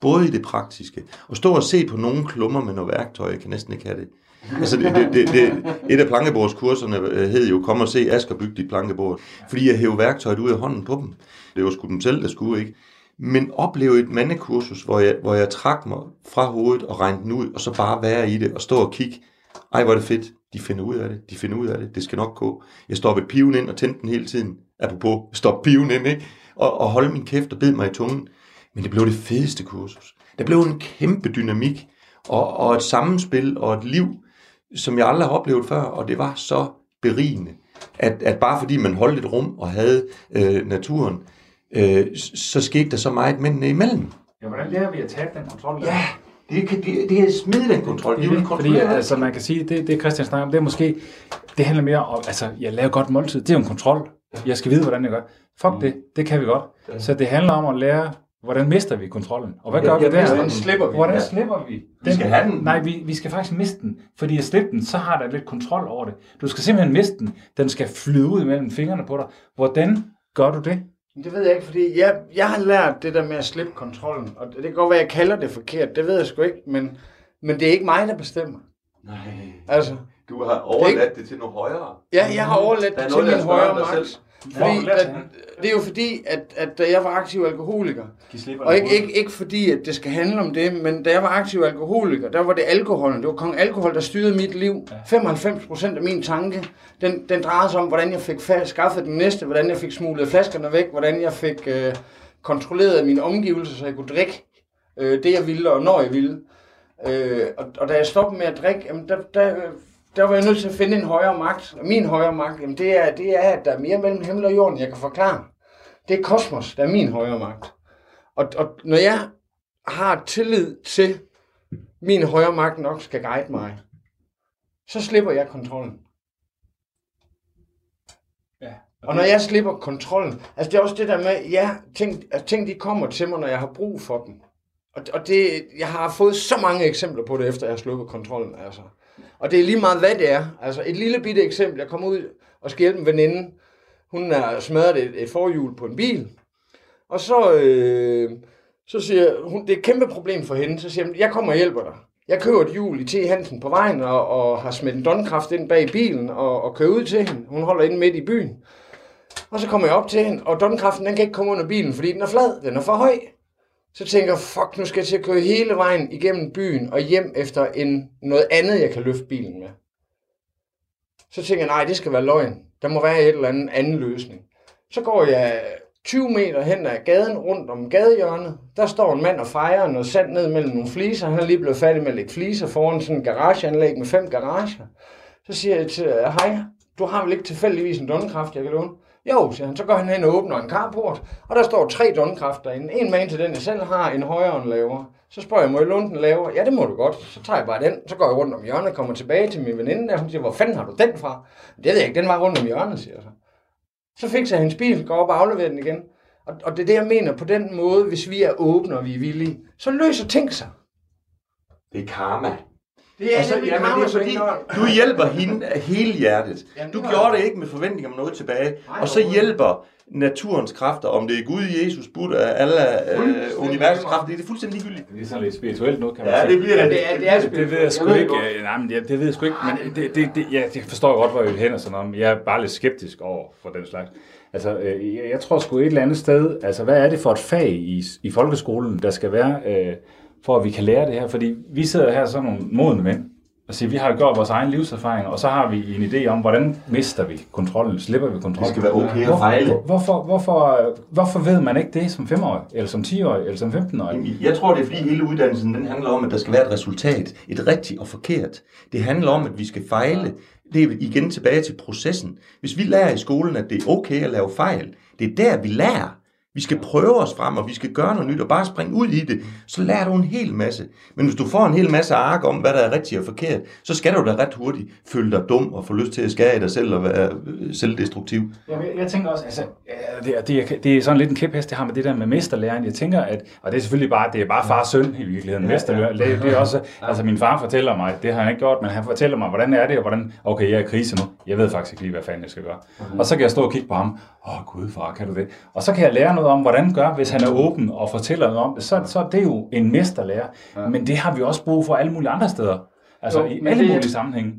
Både i det praktiske, og stå og se på nogle klummer med noget værktøj, jeg kan næsten ikke have det. Altså, det, det, det, det, et af plankebordskurserne øh, hed jo, kom og se Asger bygge dit plankebord, fordi jeg hævde værktøjet ud af hånden på dem. Det var sgu dem selv, der skulle, ikke? Men opleve et mandekursus, hvor jeg, hvor jeg trak mig fra hovedet og regnede den ud, og så bare være i det, og stå og kigge. Ej, hvor er det fedt. De finder ud af det. De finder ud af det. Det skal nok gå. Jeg stoppede piven ind og tændte den hele tiden. Apropos, stop piven ind, ikke? Og, og holde min kæft og bed mig i tungen. Men det blev det fedeste kursus. Der blev en kæmpe dynamik, og, og et sammenspil, og et liv, som jeg aldrig har oplevet før, og det var så berigende, at, at bare fordi man holdt et rum og havde øh, naturen, øh, så skete der så meget mændene imellem. Ja, hvordan lærer vi at tabe den kontrol? Der? Ja, det, kan, det, det er smide den kontrol. De vil Fordi kontrollere altså, man kan sige, det, det Christian snakker om, det er måske, det handler mere om, altså, jeg laver godt måltid, det er jo en kontrol. Jeg skal vide, hvordan jeg gør. Fuck Mm. det, det kan vi godt. Så det handler om at lære, hvordan mister vi kontrollen? Og hvad Ja, gør vi ja, der? hvordan slipper vi? Hvordan Ja. slipper vi? Vi skal have den. Nej, vi, vi skal faktisk miste den. Fordi at slippe den, så har der lidt kontrol over det. Du skal simpelthen miste den. Den skal flyde ud mellem fingrene på dig. Hvordan gør du det? Det ved jeg ikke, fordi jeg, jeg har lært det der med at slippe kontrollen, og det kan godt være, jeg kalder det forkert, det ved jeg sgu ikke, men, men det er ikke mig, der bestemmer. Nej. Altså, Du har overladt det til noget højere. ja, jeg har overladt er det til min er højere magt. Fordi, at, det er jo fordi, at, at da jeg var aktiv alkoholiker, og ikke, ikke, ikke fordi, at det skal handle om det, men da jeg var aktiv alkoholiker, der var det alkoholen, det var kong alkohol, der styrede mit liv. 95% af min tanke, den, den drejede sig om, hvordan jeg fik skaffet den næste, hvordan jeg fik smuglet flaskerne væk, hvordan jeg fik øh, kontrolleret mine omgivelser, så jeg kunne drikke øh, det, jeg ville, og når jeg ville. Øh, og, og da jeg stoppede med at drikke, jamen, der, der, øh, der var jeg nødt til at finde en højere magt. Og min højere magt, jamen, det, er, det er, at der er mere mellem himmel og jorden, jeg kan forklare. Det er kosmos, der er min højere magt. Og, og når jeg har tillid til, min højere magt nok skal guide mig, så slipper jeg kontrollen. Ja, Og når jeg slipper kontrollen, altså det er også det der med, ja, ting, at ting de kommer til mig, når jeg har brug for dem. Og, og det, jeg har fået så mange eksempler på det, efter jeg har sluppet kontrollen, altså. Og det er lige meget, hvad det er. Altså et lille bitte eksempel, jeg kommer ud og skal hjælpe en veninde. Hun har smadret et, et forhjul på en bil. Og så, øh, så siger hun, det er et kæmpe problem for hende, så siger hun, jeg kommer og hjælper dig. Jeg køber et hjul i T. Hansen på vejen, og, og har smidt en donkraft ind bag bilen, og, og kører ud til hende. Hun holder inde midt i byen. Og så kommer jeg op til hende, og donkraften den kan ikke komme under bilen, fordi den er flad, den er for høj. Så tænker jeg, fuck, nu skal jeg til at køre hele vejen igennem byen og hjem efter en, noget andet, jeg kan løfte bilen med. Så tænker jeg, nej, det skal være løgn. Der må være et eller andet anden løsning. Så går jeg 20 meter hen ad gaden rundt om gadehjørnet. Der står en mand og fejrer noget sand ned mellem nogle fliser. Han er lige blevet færdig med at lægge fliser foran sådan en garageanlæg med fem garager. Så siger jeg til hej, du har vel ikke tilfældigvis en donkraft, jeg kan låne? Jo, siger han. Så går han hen og åbner en carport, og der står tre donkræfter derinde. En med til den, jeg selv har, en højere og en lavere. Så spørger jeg, må jeg låne den lavere? Ja, det må du godt. Så tager jeg bare den. Så går jeg rundt om hjørnet kommer tilbage til min veninde, og hun siger, hvor fanden har du den fra? Det ved jeg ikke, den var rundt om hjørnet, siger jeg så. Så fik jeg hendes bil, går op og afleverer den igen. Og, og det er det, jeg mener, på den måde, hvis vi er åbne og vi er villige, så løser ting sig. Det er karma. Det er altså, nemlig jamen, karma det er fordi, du hjælper hende af hele hjertet. Jamen, Du gjorde det ikke med forventning om noget tilbage. Nej, Og så hjælper naturens kræfter, om det er Gud, Jesus, Buddha, alle øh, universets kræfter, det er det fuldstændig ligegyldigt. Det er sådan lidt spirituelt nu, kan man Ja, sige. det bliver det. det er- det er det, det ved jeg sgu Jeg ved ikke. øh, Nej, men det, det ved jeg sgu ikke. Men det, det, det, ja, det forstår jeg godt, hvor jeg vil hen og sådan noget. Men jeg er bare lidt skeptisk over for den slags. Altså, øh, jeg, jeg tror sgu et eller andet sted, altså hvad er det for et fag i, i folkeskolen, der skal være, øh, for at vi kan lære det her? Fordi vi sidder her som nogle modne mænd, og siger, vi har gjort vores egen livserfaring, og så har vi en idé om, hvordan mister vi kontrollen, slipper vi kontrollen. Det skal være okay at fejle. Hvorfor, hvorfor, hvorfor ved man ikke det som 5-årig, eller som 10-årig, eller som 15-årig? Jeg tror, det er fordi hele uddannelsen den handler om, at der skal være et resultat. Et rigtigt og forkert. Det handler om, at vi skal fejle. Det er igen tilbage til processen. Hvis vi lærer i skolen, at det er okay at lave fejl, det er der, vi lærer. Vi skal prøve os frem, og vi skal gøre noget nyt, og bare springe ud i det. Så lærer du en hel masse. Men hvis du får en hel masse ark om, hvad der er rigtigt og forkert, så skal du da ret hurtigt føle dig dum og få lyst til at skære i dig selv og være øh, selvdestruktiv. Jeg, jeg tænker også, altså, det, er- det, er, det er sådan lidt en kæphest, det har med det der med mesterlæren. Jeg tænker, at, og det er selvfølgelig bare, det er bare far og søn i virkeligheden, ja, mesterlæren. Det, det er også, altså min far fortæller mig, det har han ikke gjort, men han fortæller mig, hvordan er det, og hvordan, okay, jeg er i krise nu. Jeg ved faktisk ikke lige, hvad fanden jeg skal gøre. Og så kan jeg stå og kigge på ham, åh gud far, kan du det? Og så kan jeg lære noget om, hvordan gør, hvis han er åben og fortæller noget om det, så, så er det jo en mesterlærer. Men det har vi også brug for alle mulige andre steder. Altså Jo, i alle det- mulige sammenhænge.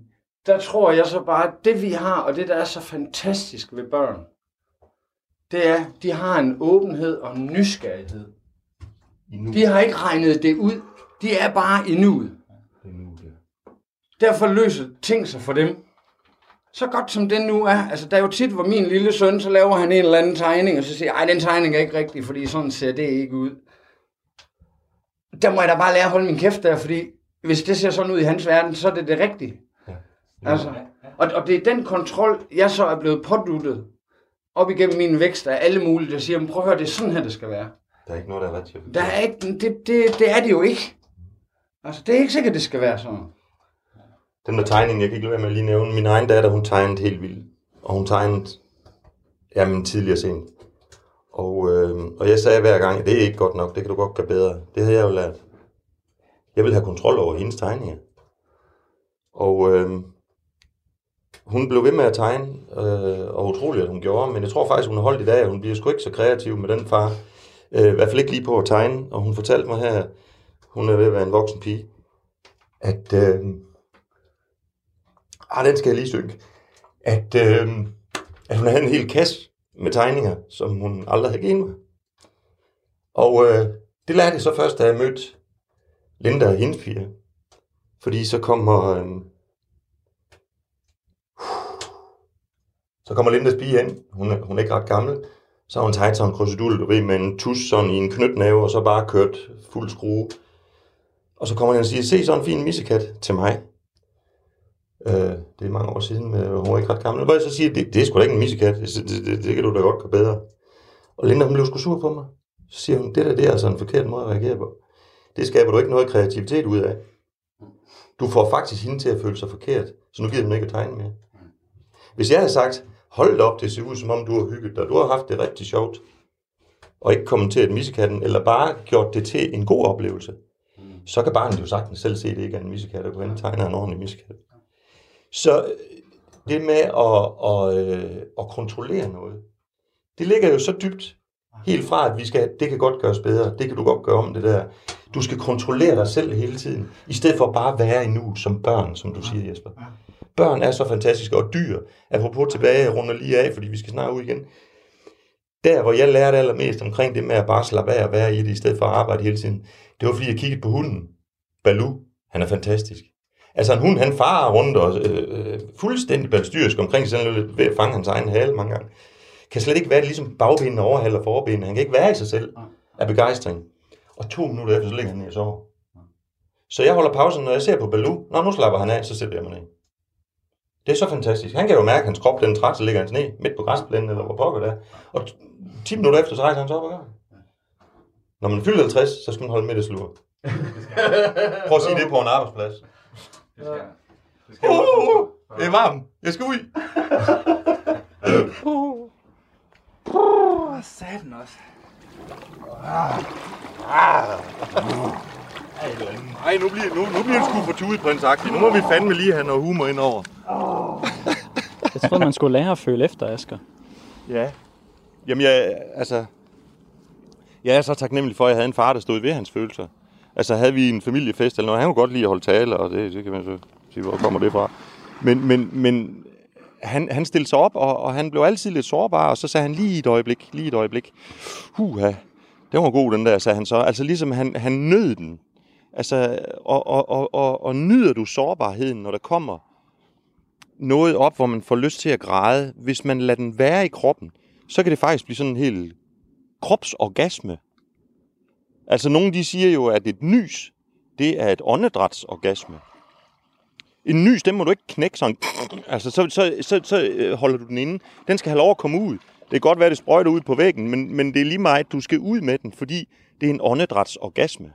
der tror jeg så bare, at det vi har, og det der er så fantastisk ved børn, det er, de har en åbenhed og en nysgerrighed. De har ikke regnet det ud. De er bare i nuet. Derfor løser ting sig for dem. Så godt som det nu er. Altså, der er jo tit, hvor min lille søn, så laver han en eller anden tegning, og så siger jeg, ej, den tegning er ikke rigtig, fordi sådan ser det ikke ud. Der må jeg da bare lære at holde min kæft der, fordi hvis det ser sådan ud i hans verden, så er det det rigtige. Altså, og, og det er den kontrol, jeg så er blevet påduttet op igennem min vækst af alle mulige, der siger, "Men prøv at høre, det er sådan her, det skal være. Der er ikke noget, der er rigtigt. Der er ikke, det, det, det er det jo ikke. Altså, det er ikke sikkert, det skal være sådan. Den der tegning, jeg kan ikke lade være med at lige nævne. Min egen datter, hun tegnede helt vildt. Og hun tegnede, jamen tidligere scene. Og, øh, og jeg sagde hver gang, det er ikke godt nok, det kan du godt gøre bedre. Det havde jeg jo lært. Jeg vil have kontrol over hendes tegninger. Og øh, hun blev ved med at tegne, øh, og utroligt, at hun gjorde, men jeg tror faktisk, hun har holdt i dag, hun bliver sgu ikke så kreativ med den far. Øh, I hvert fald ikke lige på at tegne, og hun fortalte mig her, hun er ved at være en voksen pige, at, øh, ah, den skal jeg lige synke, at, øh, at hun havde en hel kasse med tegninger, som hun aldrig havde givet mig. Og øh, det lærte jeg så først, da jeg mødte Linda og hendes piger. Fordi så kommer... Øh, så kommer Lindas pige ind. Hun er, hun er ikke ret gammel. Så har hun tegnet sådan en krydsedul, du ved, med en tus sådan i en knytnæve, og så bare kørt fuld skrue. Og så kommer han og siger, se sådan en fin missekat til mig. Øh, det er mange år siden, men øh, hun var ikke ret gammel. Hvor jeg så siger, det, det er sgu da ikke en missekat. Det, det, det, det kan du da godt gøre bedre. Og Linda, hun blev sgu sur på mig. Så siger hun, det der, det er altså en forkert måde at reagere på. Det skaber du ikke noget kreativitet ud af. Du får faktisk hende til at føle sig forkert, så nu gider hun ikke at tegne mere. Hvis jeg havde sagt, hold da op, det ser ud som om, du har hygget dig. Du har haft det rigtig sjovt. Og ikke kommenteret missekatten, eller bare gjort det til en god oplevelse. Så kan barnet jo sagtens selv se, at det ikke er en missekat, og gå hen og tegne en ordentlig missekat. Så øh, det med at, at, øh, at kontrollere noget, det ligger jo så dybt helt fra, at vi skal, det kan godt gøres bedre, det kan du godt gøre om det der. Du skal kontrollere dig selv hele tiden, i stedet for bare at være i nu som børn, som du siger, Jesper. Børn er så fantastiske, og dyr, apropos tilbage, jeg runder lige af, fordi vi skal snart ud igen. Der, hvor jeg lærte allermest omkring det med at bare slappe af og være i det, i stedet for at arbejde hele tiden, det var, fordi jeg kiggede på hunden. Balu, han er fantastisk. Altså en hund, han farer rundt og øh, øh, fuldstændig balstyrisk omkring sig, selv ved at fange hans egen hale mange gange. Kan slet ikke være det ligesom bagbenene overhaler forbenene. Han kan ikke være i sig selv af begejstring. Og to minutter efter, så ligger han ned og sover. Så jeg holder pausen, når jeg ser på Baloo. Nå, nu slapper han af, så sætter jeg mig ned. Det er så fantastisk. Han kan jo mærke, at hans krop den træt, så ligger han ned midt på græsplænen, eller hvor pokker det er. Og 10 minutter efter, så rejser han sig op og gør. Når man fylder 50, så skal man holde middagslur. Prøv at sige det på en arbejdsplads. Det skal, det skal uh, uh, uh, det er varmt. Jeg skal ud. Åh, satan også. Ej, nu bliver, nu, nu bliver det sgu for tudeprinsagtigt. Nu må vi fandme lige have noget humor ind over. Jeg tror, man skulle lære at føle efter, Asger. Ja. Jamen, jeg, altså... Jeg er så taknemmelig for, at jeg havde en far, der stod ved hans følelser. Altså, havde vi en familiefest eller noget, han kunne godt lide at holde tale, og det, det kan man så sige, hvor kommer det fra. Men, men, men han, han stillede sig op, og, og han blev altid lidt sårbar, og så sagde han lige et øjeblik, lige et øjeblik. Huha, det var god den der, sagde han så. Altså ligesom han, han nød den. Altså, og, og, og, og, og nyder du sårbarheden, når der kommer noget op, hvor man får lyst til at græde, hvis man lader den være i kroppen, så kan det faktisk blive sådan en helt kropsorgasme. Altså, nogen de siger jo, at et nys, det er et åndedrætsorgasme. En nys, den må du ikke knække sådan. Altså, så, så, så, så øh, holder du den inde. Den skal have lov at komme ud. Det kan godt være, det sprøjter ud på væggen, men, men det er lige meget, du skal ud med den, fordi det er en åndedrætsorgasme.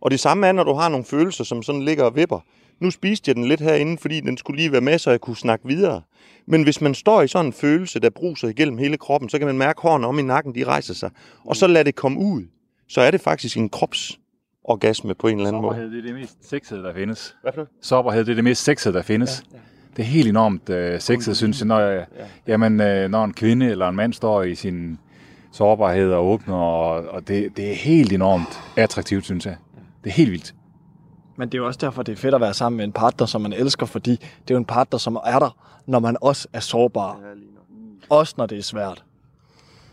Og det samme er, når du har nogle følelser, som sådan ligger og vipper. Nu spiste jeg den lidt herinde, fordi den skulle lige være med, så jeg kunne snakke videre. Men hvis man står i sådan en følelse, der bruser igennem hele kroppen, så kan man mærke hårene om i nakken, de rejser sig. Og så lad det komme ud. Så er det faktisk en kropsorgasme på en eller anden måde. Sårbarhed, det er det mest sexede, der findes. Hvad for det? Sårbarhed, det er det mest sexede, der findes. Ja, ja. Det er helt enormt uh, sexet, synes jeg, når, jeg, ja. jamen, uh, når en kvinde eller en mand står i sin sårbarhed og åbner, og, og det, det er helt enormt attraktivt, synes jeg. Det er helt vildt. Men det er jo også derfor, det er fedt at være sammen med en partner, som man elsker, fordi det er jo en partner, som er der, når man også er sårbar. Også når det er svært.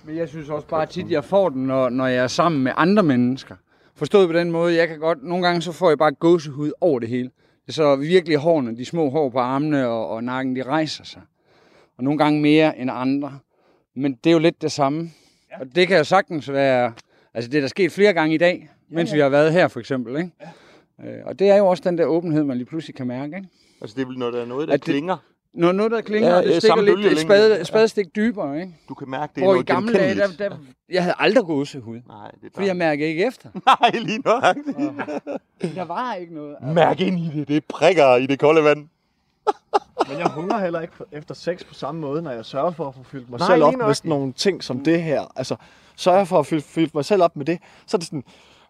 Men jeg synes også bare tit, jeg får den, når, når jeg er sammen med andre mennesker. Forstået på den måde, jeg kan godt, nogle gange så får jeg bare gåsehud over det hele. Det er så virkelig hårene, de små hår på armene og, og nakken, de rejser sig. Og nogle gange mere end andre. Men det er jo lidt det samme. Ja. Og det kan jo sagtens være, altså det er der sket flere gange i dag, ja, mens ja. vi har været her for eksempel. Ikke? Ja. Øh, og det er jo også den der åbenhed, man lige pludselig kan mærke. Ikke? Altså det er vel, når der er noget, der at klinger. Det, når noget, der klinger, ja, det stikker lidt et spade, spadestik dybere. Ikke? Du kan mærke, det er Hvor noget i gamle dage, der, der, jeg havde aldrig gåsehud. Nej, det er Fordi jeg mærker ikke efter. Nej, lige nøjagtigt. Der var ikke noget. Altså. Mærk ind i det, det prikker i det kolde vand. Men jeg hungrer heller ikke efter sex på samme måde, når jeg sørger for at få fyldt mig Nej, selv op med nok. sådan nogle ting som det her. Altså, sørger for at fylde, fylde mig selv op med det. Så er det sådan,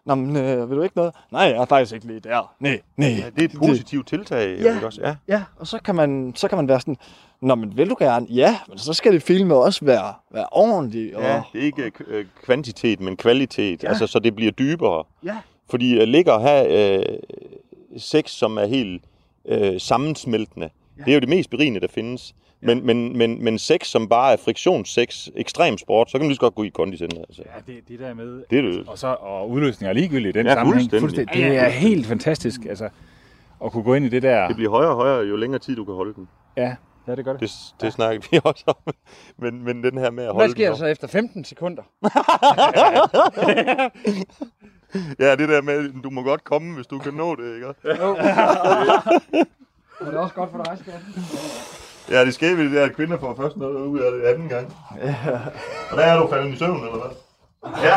Nå, men, øh, vil du ikke noget? Nej, jeg er faktisk ikke lige der. Nej, nej. Ja, det er et positivt tiltag, Ja. ikke også? Ja. Ja, og så kan man, så kan man være sådan, Nå, men vil du gerne? Ja, men så skal det filme også være, være ordentligt. Og, Ja, det er ikke øh, kvantitet, men kvalitet. Ja. Ja. Altså, så det bliver dybere. Ja. Fordi at ligge og have øh, sex, som er helt øh, sammensmeltende, ja. det er jo det mest berigende, der findes. Men, men, men, men sex, som bare er friktionssex, ekstrem sport, så kan man lige så godt gå i kondicenter. Altså. Ja, det, det der med... Det er det. Og, så, og udløsning er ligegyldigt i den Ja, sammenhæng. fuldstændig. Det er helt fantastisk, altså, at kunne gå ind i det der... Det bliver højere og højere, jo længere tid du kan holde den. Ja, ja det gør det. Det, det ja. snakker vi også om. Men, men den her med at holde Hvad sker der så efter 15 sekunder? Ja, det der med, du må godt komme, hvis du kan nå det, ikke? Jo. Og det er også godt for dig, skat. Ja, det sker ved det der, at kvinder får først noget ud af det anden gang. Og der er du faldet i søvn, eller hvad? Ja.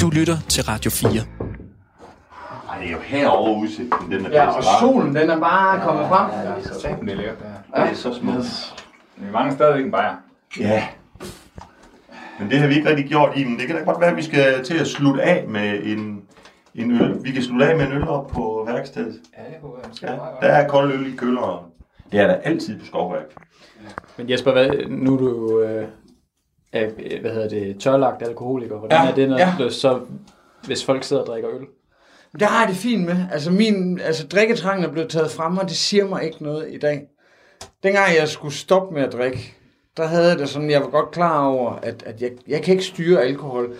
Du lytter til Radio 4. Ej, det er jo herovre udsigten, den er Ja, og solen, den er bare kommet frem. Ja, så satan, det er lækkert, det her. Ja, det er så smukt. Vi mangler stadigvæk en bajer. Ja. Men det har vi ikke rigtig gjort i, men det kan da godt være, at vi skal til at slutte af med en, en øl. Vi kan slutte af med en øl op på værkstedet. Ja, det kunne være. Ja, det der er kold øl i kølleren. Det er der altid på skovværk. Men Jesper, hvad, nu er du øh, er, hvad hedder det, tørlagt alkoholiker. Hvordan Ja, er det, når ja. så, hvis folk sidder og drikker øl? Det har jeg det fint med. Altså, min, altså drikketrangen er blevet taget fra mig, det siger mig ikke noget i dag. Dengang jeg skulle stoppe med at drikke, der havde jeg det sådan, jeg var godt klar over, at, at jeg, jeg kan ikke styre alkohol.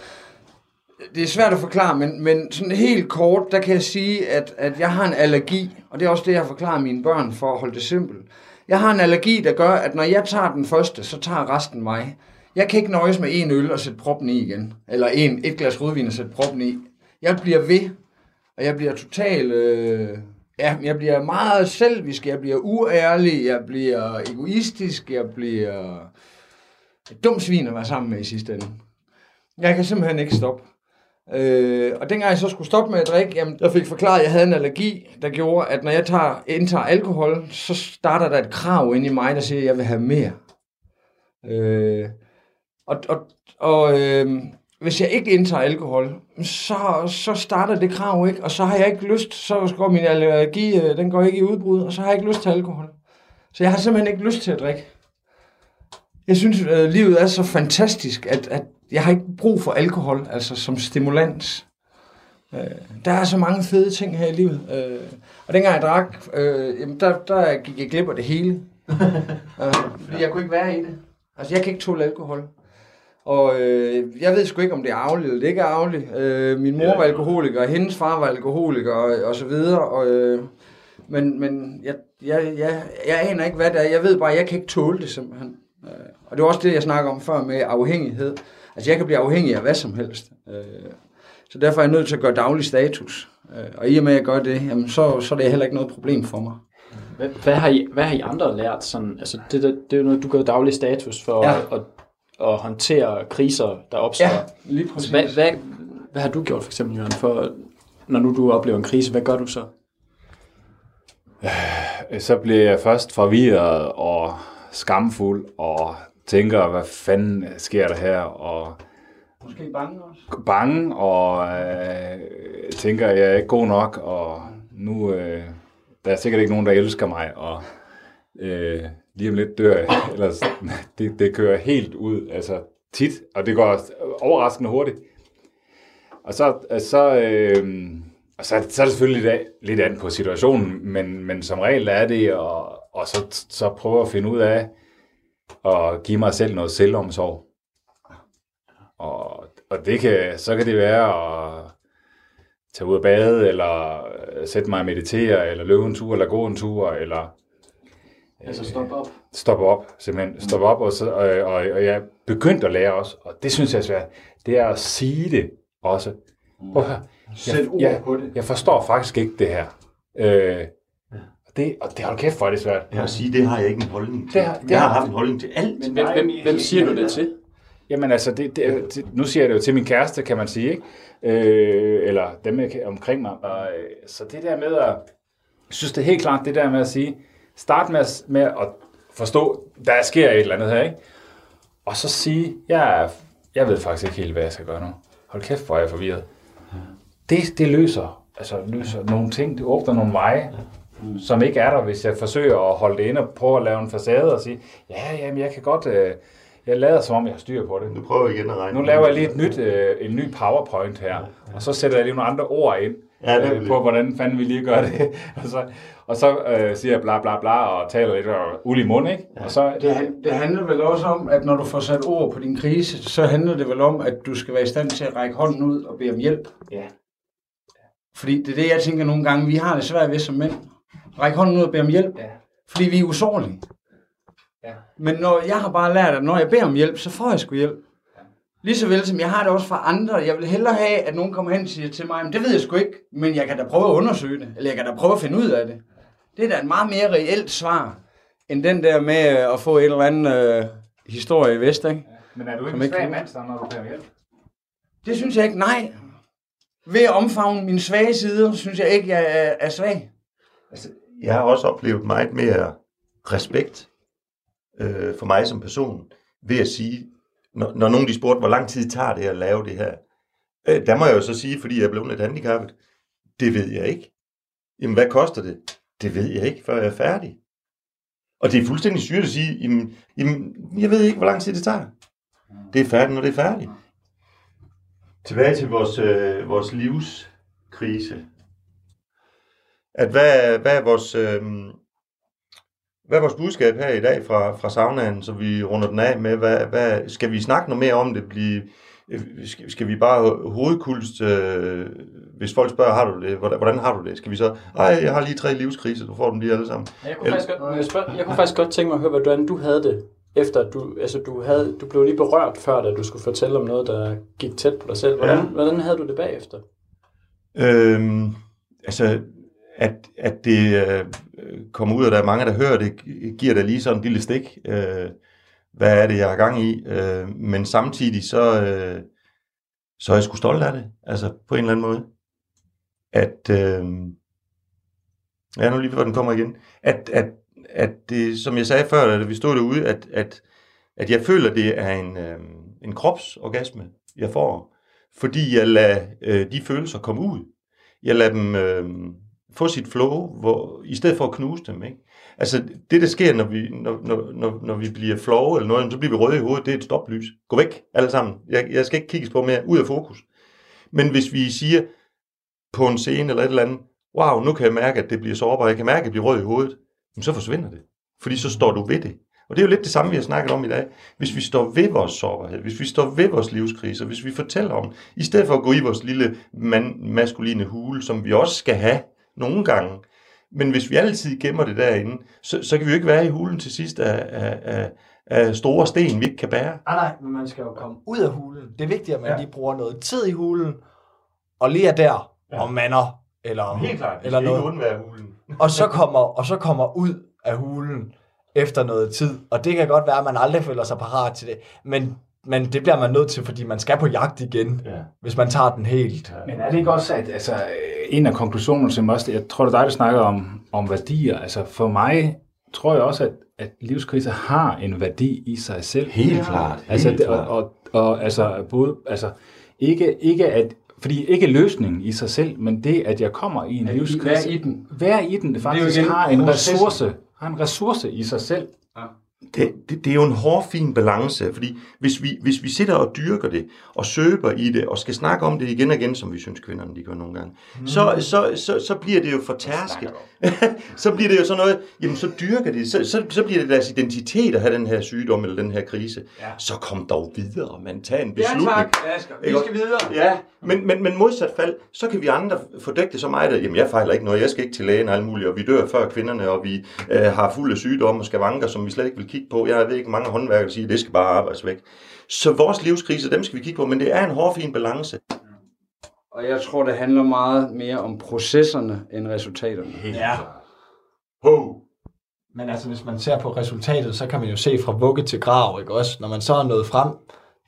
Det er svært at forklare, men, men sådan helt kort, der kan jeg sige, at, at jeg har en allergi, og det er også det, jeg forklarer mine børn for at holde det simpelt. Jeg har en allergi, der gør, at når jeg tager den første, så tager resten mig. Jeg kan ikke nøjes med en øl og sætte proppen i igen. Eller en, et glas rødvin og sætte proppen i. Jeg bliver ved, og jeg bliver totalt... Øh, ja, jeg bliver meget selvisk, jeg bliver uærlig, jeg bliver egoistisk, jeg bliver et dumt svin at være sammen med i sidste ende. Jeg kan simpelthen ikke stoppe. Øh, og dengang jeg så skulle stoppe med at drikke, jamen, jeg fik forklaret, at jeg havde en allergi, der gjorde, at når jeg tager, indtager alkohol, så starter der et krav ind i mig, der siger, at jeg vil have mere. Øh, og og, og øh, hvis jeg ikke indtager alkohol, så, så starter det krav ikke, og så har jeg ikke lyst, så går min allergi, øh, den går ikke i udbrud, og så har jeg ikke lyst til alkohol. Så jeg har simpelthen ikke lyst til at drikke. Jeg synes, at livet er så fantastisk, at, at jeg har ikke brug for alkohol, altså som stimulans. Øh, der er så mange fede ting her i livet. Øh, og dengang jeg drak, øh, jamen der, der gik jeg glip af det hele. øh, fordi jeg kunne ikke være i det. Altså, jeg kan ikke tåle alkohol. Og øh, jeg ved sgu ikke, om det er arveligt eller det ikke er arveligt. Øh, min mor var alkoholiker, og hendes far var alkoholiker, og, og så videre. Og, øh, men men jeg, jeg, jeg, jeg aner ikke, hvad det er. Jeg ved bare, at jeg kan ikke tåle det simpelthen. Øh, og det var også det, jeg snakker om før med afhængighed. Altså, jeg kan blive afhængig af hvad som helst. Øh, så derfor er jeg nødt til at gøre daglig status. Øh, og i og med, at jeg gør det, jamen, så, så er det heller ikke noget problem for mig. Hvad, hvad, har I, hvad har I andre lært? Sådan, altså det, der, det er jo noget, du gør daglig status for Ja. at, at, at håndtere kriser, der opstår. Ja, lige altså, præcis. hvad, hvad, hvad har du gjort for eksempel, Jørgen, for, når nu du oplever en krise, hvad gør du så? Så bliver jeg først forvirret og skamfuld og tænker, hvad fanden sker der her? Og Måske bange også. bange og øh, tænker, jeg er ikke god nok, og nu øh, der er sikkert ikke nogen, der elsker mig, og øh, lige om lidt dør jeg. Ellers, det, det kører helt ud, altså tit, og det går overraskende hurtigt. Og så, så, øh, og så, så er det selvfølgelig lidt, af- lidt an på situationen, men, men som regel er det, og, og så, så prøve at finde ud af at give mig selv noget selvomsorg. Og, og det kan, så kan det være at tage ud og bade, eller øh, sætte mig og meditere, eller løbe en tur, eller gå en tur, eller Altså stop op. stoppe op, simpelthen. Stoppe op, og, så, og, og, og jeg begyndte at lære også, og det synes jeg er svært, det er at sige det også. Prøv at høre. Jeg, jeg, på det. Jeg forstår faktisk ikke det her. Øh, og det, og det hold kæft for, det er svært. Jeg vil sige, det har jeg ikke en holdning til. Det har- det jeg har har- haft en holdning til alt. Men hvem, hvem, hvem siger du det til? Jamen altså, det, det, det, nu siger jeg det jo til min kæreste, kan man sige, ikke? Øh, eller dem jeg kan- omkring mig. Og, øh, så det der med at, jeg synes det er helt klart, det der med at sige, start med, at- med at forstå, der sker et eller andet her, ikke? Og så sige, jeg, jeg ved faktisk ikke helt, hvad jeg skal gøre nu. Hold kæft, hvor er jeg forvirret. Det, det løser, altså løser nogle ting, det åbner nogle veje, som ikke er der, hvis jeg forsøger at holde det inde og prøve at lave en facade og sige, ja, jamen, jeg kan godt, øh, jeg lader som om, jeg har styr på det. Nu prøver jeg igen at regne. Nu laver jeg lige et nyt, øh, en ny powerpoint her, og så sætter jeg lige nogle andre ord ind Ja, det øh, på, hvordan fanden vi lige gør det. og så, og så øh, siger jeg bla bla bla, og taler lidt og uld i mund, ikke? Og så, Det, det handler vel også om, at når du får sat ord på din krise, så handler det vel om, at du skal være i stand til at række hånden ud og bede om hjælp. Ja. Fordi det er det, jeg tænker nogle gange, vi har det svært ved som mænd. Række hånden ud og bede om hjælp. Ja. Fordi vi er usårlige. Ja. Men når jeg har bare lært, at når jeg beder om hjælp, så får jeg sgu hjælp. Lige så vel som jeg har det også fra andre. Jeg vil hellere have, at nogen kommer hen og siger til mig, men det ved jeg sgu ikke, men jeg kan da prøve at undersøge det, eller jeg kan da prøve at finde ud af det. Det er da et meget mere reelt svar, end den der med øh, at få et eller andet øh, historie i vest, ikke? men er du ikke en svag mand, når du beder om hjælp? Det synes jeg ikke, nej. ved at omfavne mine svage sider, synes jeg ikke, jeg er, er svag. Altså, jeg har også oplevet meget mere respekt øh, for mig som person, ved at sige, når, når nogen de spurgte, hvor lang tid tager det at lave det her, øh, der må jeg jo så sige, fordi jeg er blevet lidt handicappet, det ved jeg ikke. Jamen, hvad koster det? Det ved jeg ikke, før jeg er færdig. Og det er fuldstændig syret at sige, jamen, jamen, jeg ved ikke, hvor lang tid det tager. Det er færdigt, når det er færdigt. Tilbage til vores, øh, vores livskrise. At hvad, hvad er vores... Øh, hvad er vores budskab her i dag fra, fra saunaen, så vi runder den af med? Hvad, hvad, skal vi snakke noget mere om det? Blive, skal, skal vi bare hovedkulst, øh, hvis folk spørger, har du det? Hvordan, hvordan har du det? Skal vi så, ej, jeg har lige tre livskriser, du får dem lige alle sammen. Jeg kunne, faktisk godt, jeg, spørge, jeg kunne faktisk godt tænke mig at høre, hvordan du havde det, efter at du, altså du, havde, du blev lige berørt før, da du skulle fortælle om noget, der gik tæt på dig selv. Hvordan, ja. hvordan havde du det bagefter? Øhm, altså, at, at det øh, kommer ud, og der er mange, der hører det, giver det lige sådan en lille stik. Øh, hvad er det, jeg har gang i? Øh, men samtidig så, øh, så er jeg sgu stolt af det, altså på en eller anden måde. At, øh, ja, nu lige hvor den kommer igen, at, at, at det, som jeg sagde før, da vi stod derude, at, at, at jeg føler, det er en, øh, en kropsorgasme, jeg får, fordi jeg lader øh, de følelser komme ud. Jeg lader dem øh, få sit flow, hvor, i stedet for at knuse dem. Ikke? Altså det, der sker, når vi, når, når, når, når vi bliver flove eller noget, så bliver vi røde i hovedet, det er et stoplys. Gå væk, alle sammen. Jeg, jeg skal ikke kigges på mere, ud af fokus. Men hvis vi siger på en scene eller et eller andet, wow, nu kan jeg mærke, at det bliver sårbart, jeg kan mærke, at jeg bliver rød i hovedet, så forsvinder det. Fordi så står du ved det. Og det er jo lidt det samme, vi har snakket om i dag. Hvis vi står ved vores sårbarhed, hvis vi står ved vores livskriser, hvis vi fortæller om, i stedet for at gå i vores lille man, maskuline hule, som vi også skal have nogle gange, men hvis vi altid gemmer det derinde, så, så kan vi jo ikke være i hulen til sidst af, af, af, af store sten, vi ikke kan bære. Nej, nej, men man skal jo komme ud af hulen. Det er vigtigt, at man ja. lige bruger noget tid i hulen, og lige er der, ja. og mander, eller, Helt klart, eller noget. ikke undvære hulen. og, så kommer, og så kommer ud af hulen efter noget tid. Og det kan godt være, at man aldrig føler sig parat til det. Men, men det bliver man nødt til, fordi man skal på jagt igen, ja. hvis man tager den helt. Men er det ikke også, at altså, en af konklusionerne, som også, jeg tror, det er dig, der snakker om, om værdier. Altså for mig tror jeg også, at, at livskriser har en værdi i sig selv. Helt klart. Helt Altså, det, klart. og, og, og altså, både, altså, ikke, ikke at, fordi ikke løsningen i sig selv, men det, at jeg kommer i en At livskrise. være i den. Være i den, det faktisk igen har en ressource, har en ressource i sig selv. Det, det, det er jo en hård, fin balance, fordi hvis vi, hvis vi sidder og dyrker det, og søber i det, og skal snakke om det igen og igen, som vi synes kvinderne de gør nogle gange, mm. så, så, så, så bliver det jo for tærsket. så bliver det jo sådan noget, jamen så dyrker det, så, så, så bliver det deres identitet at have den her sygdom eller den her krise. Ja. Så kom dog videre, man tager en beslutning. Asger. Ikke? Ja, men, men, men modsat fald, så kan vi andre fordække det så meget, at jamen, jeg fejler ikke noget, jeg skal ikke til lægen og alt muligt, og vi dør før kvinderne, og vi øh, har fulde sygdomme og skavanker, som vi slet ikke vil kigge på. Jeg ved ikke, mange håndværkere siger, at det skal bare arbejdes væk. Så vores livskrise, dem skal vi kigge på, men det er en hårfin balance. Og jeg tror, det handler meget mere om processerne end resultaterne. Ja. Ho! Men altså, hvis man ser på resultatet, så kan man jo se fra vugge til grav, ikke også? Når man så er nået frem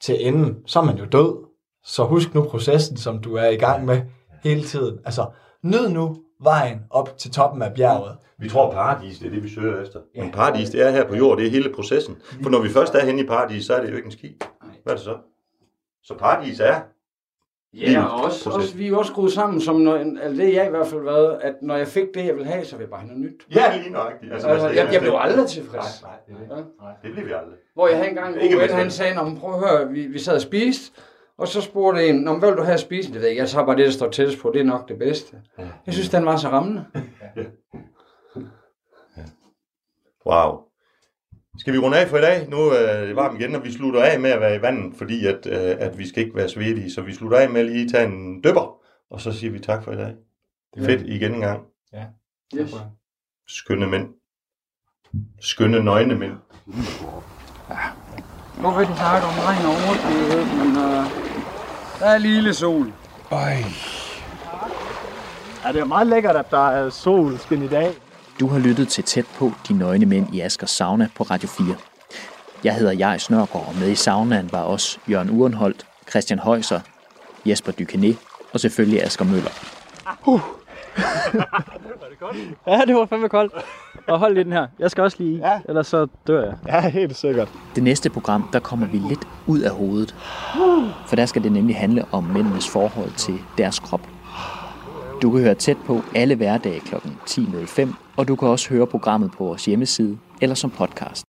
til enden, så er man jo død. Så husk nu processen, som du er i gang med hele tiden. Altså, nyd nu vejen op til toppen af bjerget. Vi tror, paradis, det er det, vi søger efter. Men paradis, det er her på jord, det er hele processen. For når vi først er henne i paradis, så er det jo ikke en ski. Hvad er det så? Så paradis er Ja, og også, også, vi er jo også skruet sammen, som når, altså det jeg i hvert fald været, at når jeg fik det, jeg ville have, så ville jeg bare have noget nyt. Ja, lige nøjagtigt. Altså, altså, jeg, jeg blev aldrig tilfreds. Nej, nej, det, det. nej, det bliver vi aldrig. Hvor jeg havde engang en Ikke god ven, han sagde, prøv at høre, vi, vi sad og spiste, og så spurgte en, Nå, hvad vil du have at spise? Det ved jeg jeg tager bare det, der står tættest på, det er nok det bedste. Jeg synes, den var så rammende. Wow. Skal vi runde af for i dag? Nu er det varmt igen, og vi slutter af med at være i vandet, fordi at, øh, at vi skal ikke være svedige. Så vi slutter af med at lige tage en døber, og så siger vi tak for i dag. Det er fedt igen en gang. Ja. Yes. Skønne mænd. Skønne nøgne mænd. Nu vil du snakke om regn og overskyet, men uh, der er lille sol. Ja, det er meget lækkert, at der er solskin i dag. Du har lyttet til Tæt på de nøgne mænd i Askers Sauna på Radio 4. Jeg hedder Jais Snørgaard, og med i saunaen var også Jørgen Urenholdt, Christian Højser, Jesper Dykené og selvfølgelig Asger Møller. Uh. ja, det var fandme koldt. Og hold lige den her. Jeg skal også lige i, ja. ellers så dør jeg. Ja, helt sikkert. Det næste program, der kommer vi lidt ud af hovedet. For der skal det nemlig handle om mændenes forhold til deres krop. Du kan høre tæt på alle hverdage kl. 10.05, og du kan også høre programmet på vores hjemmeside eller som podcast.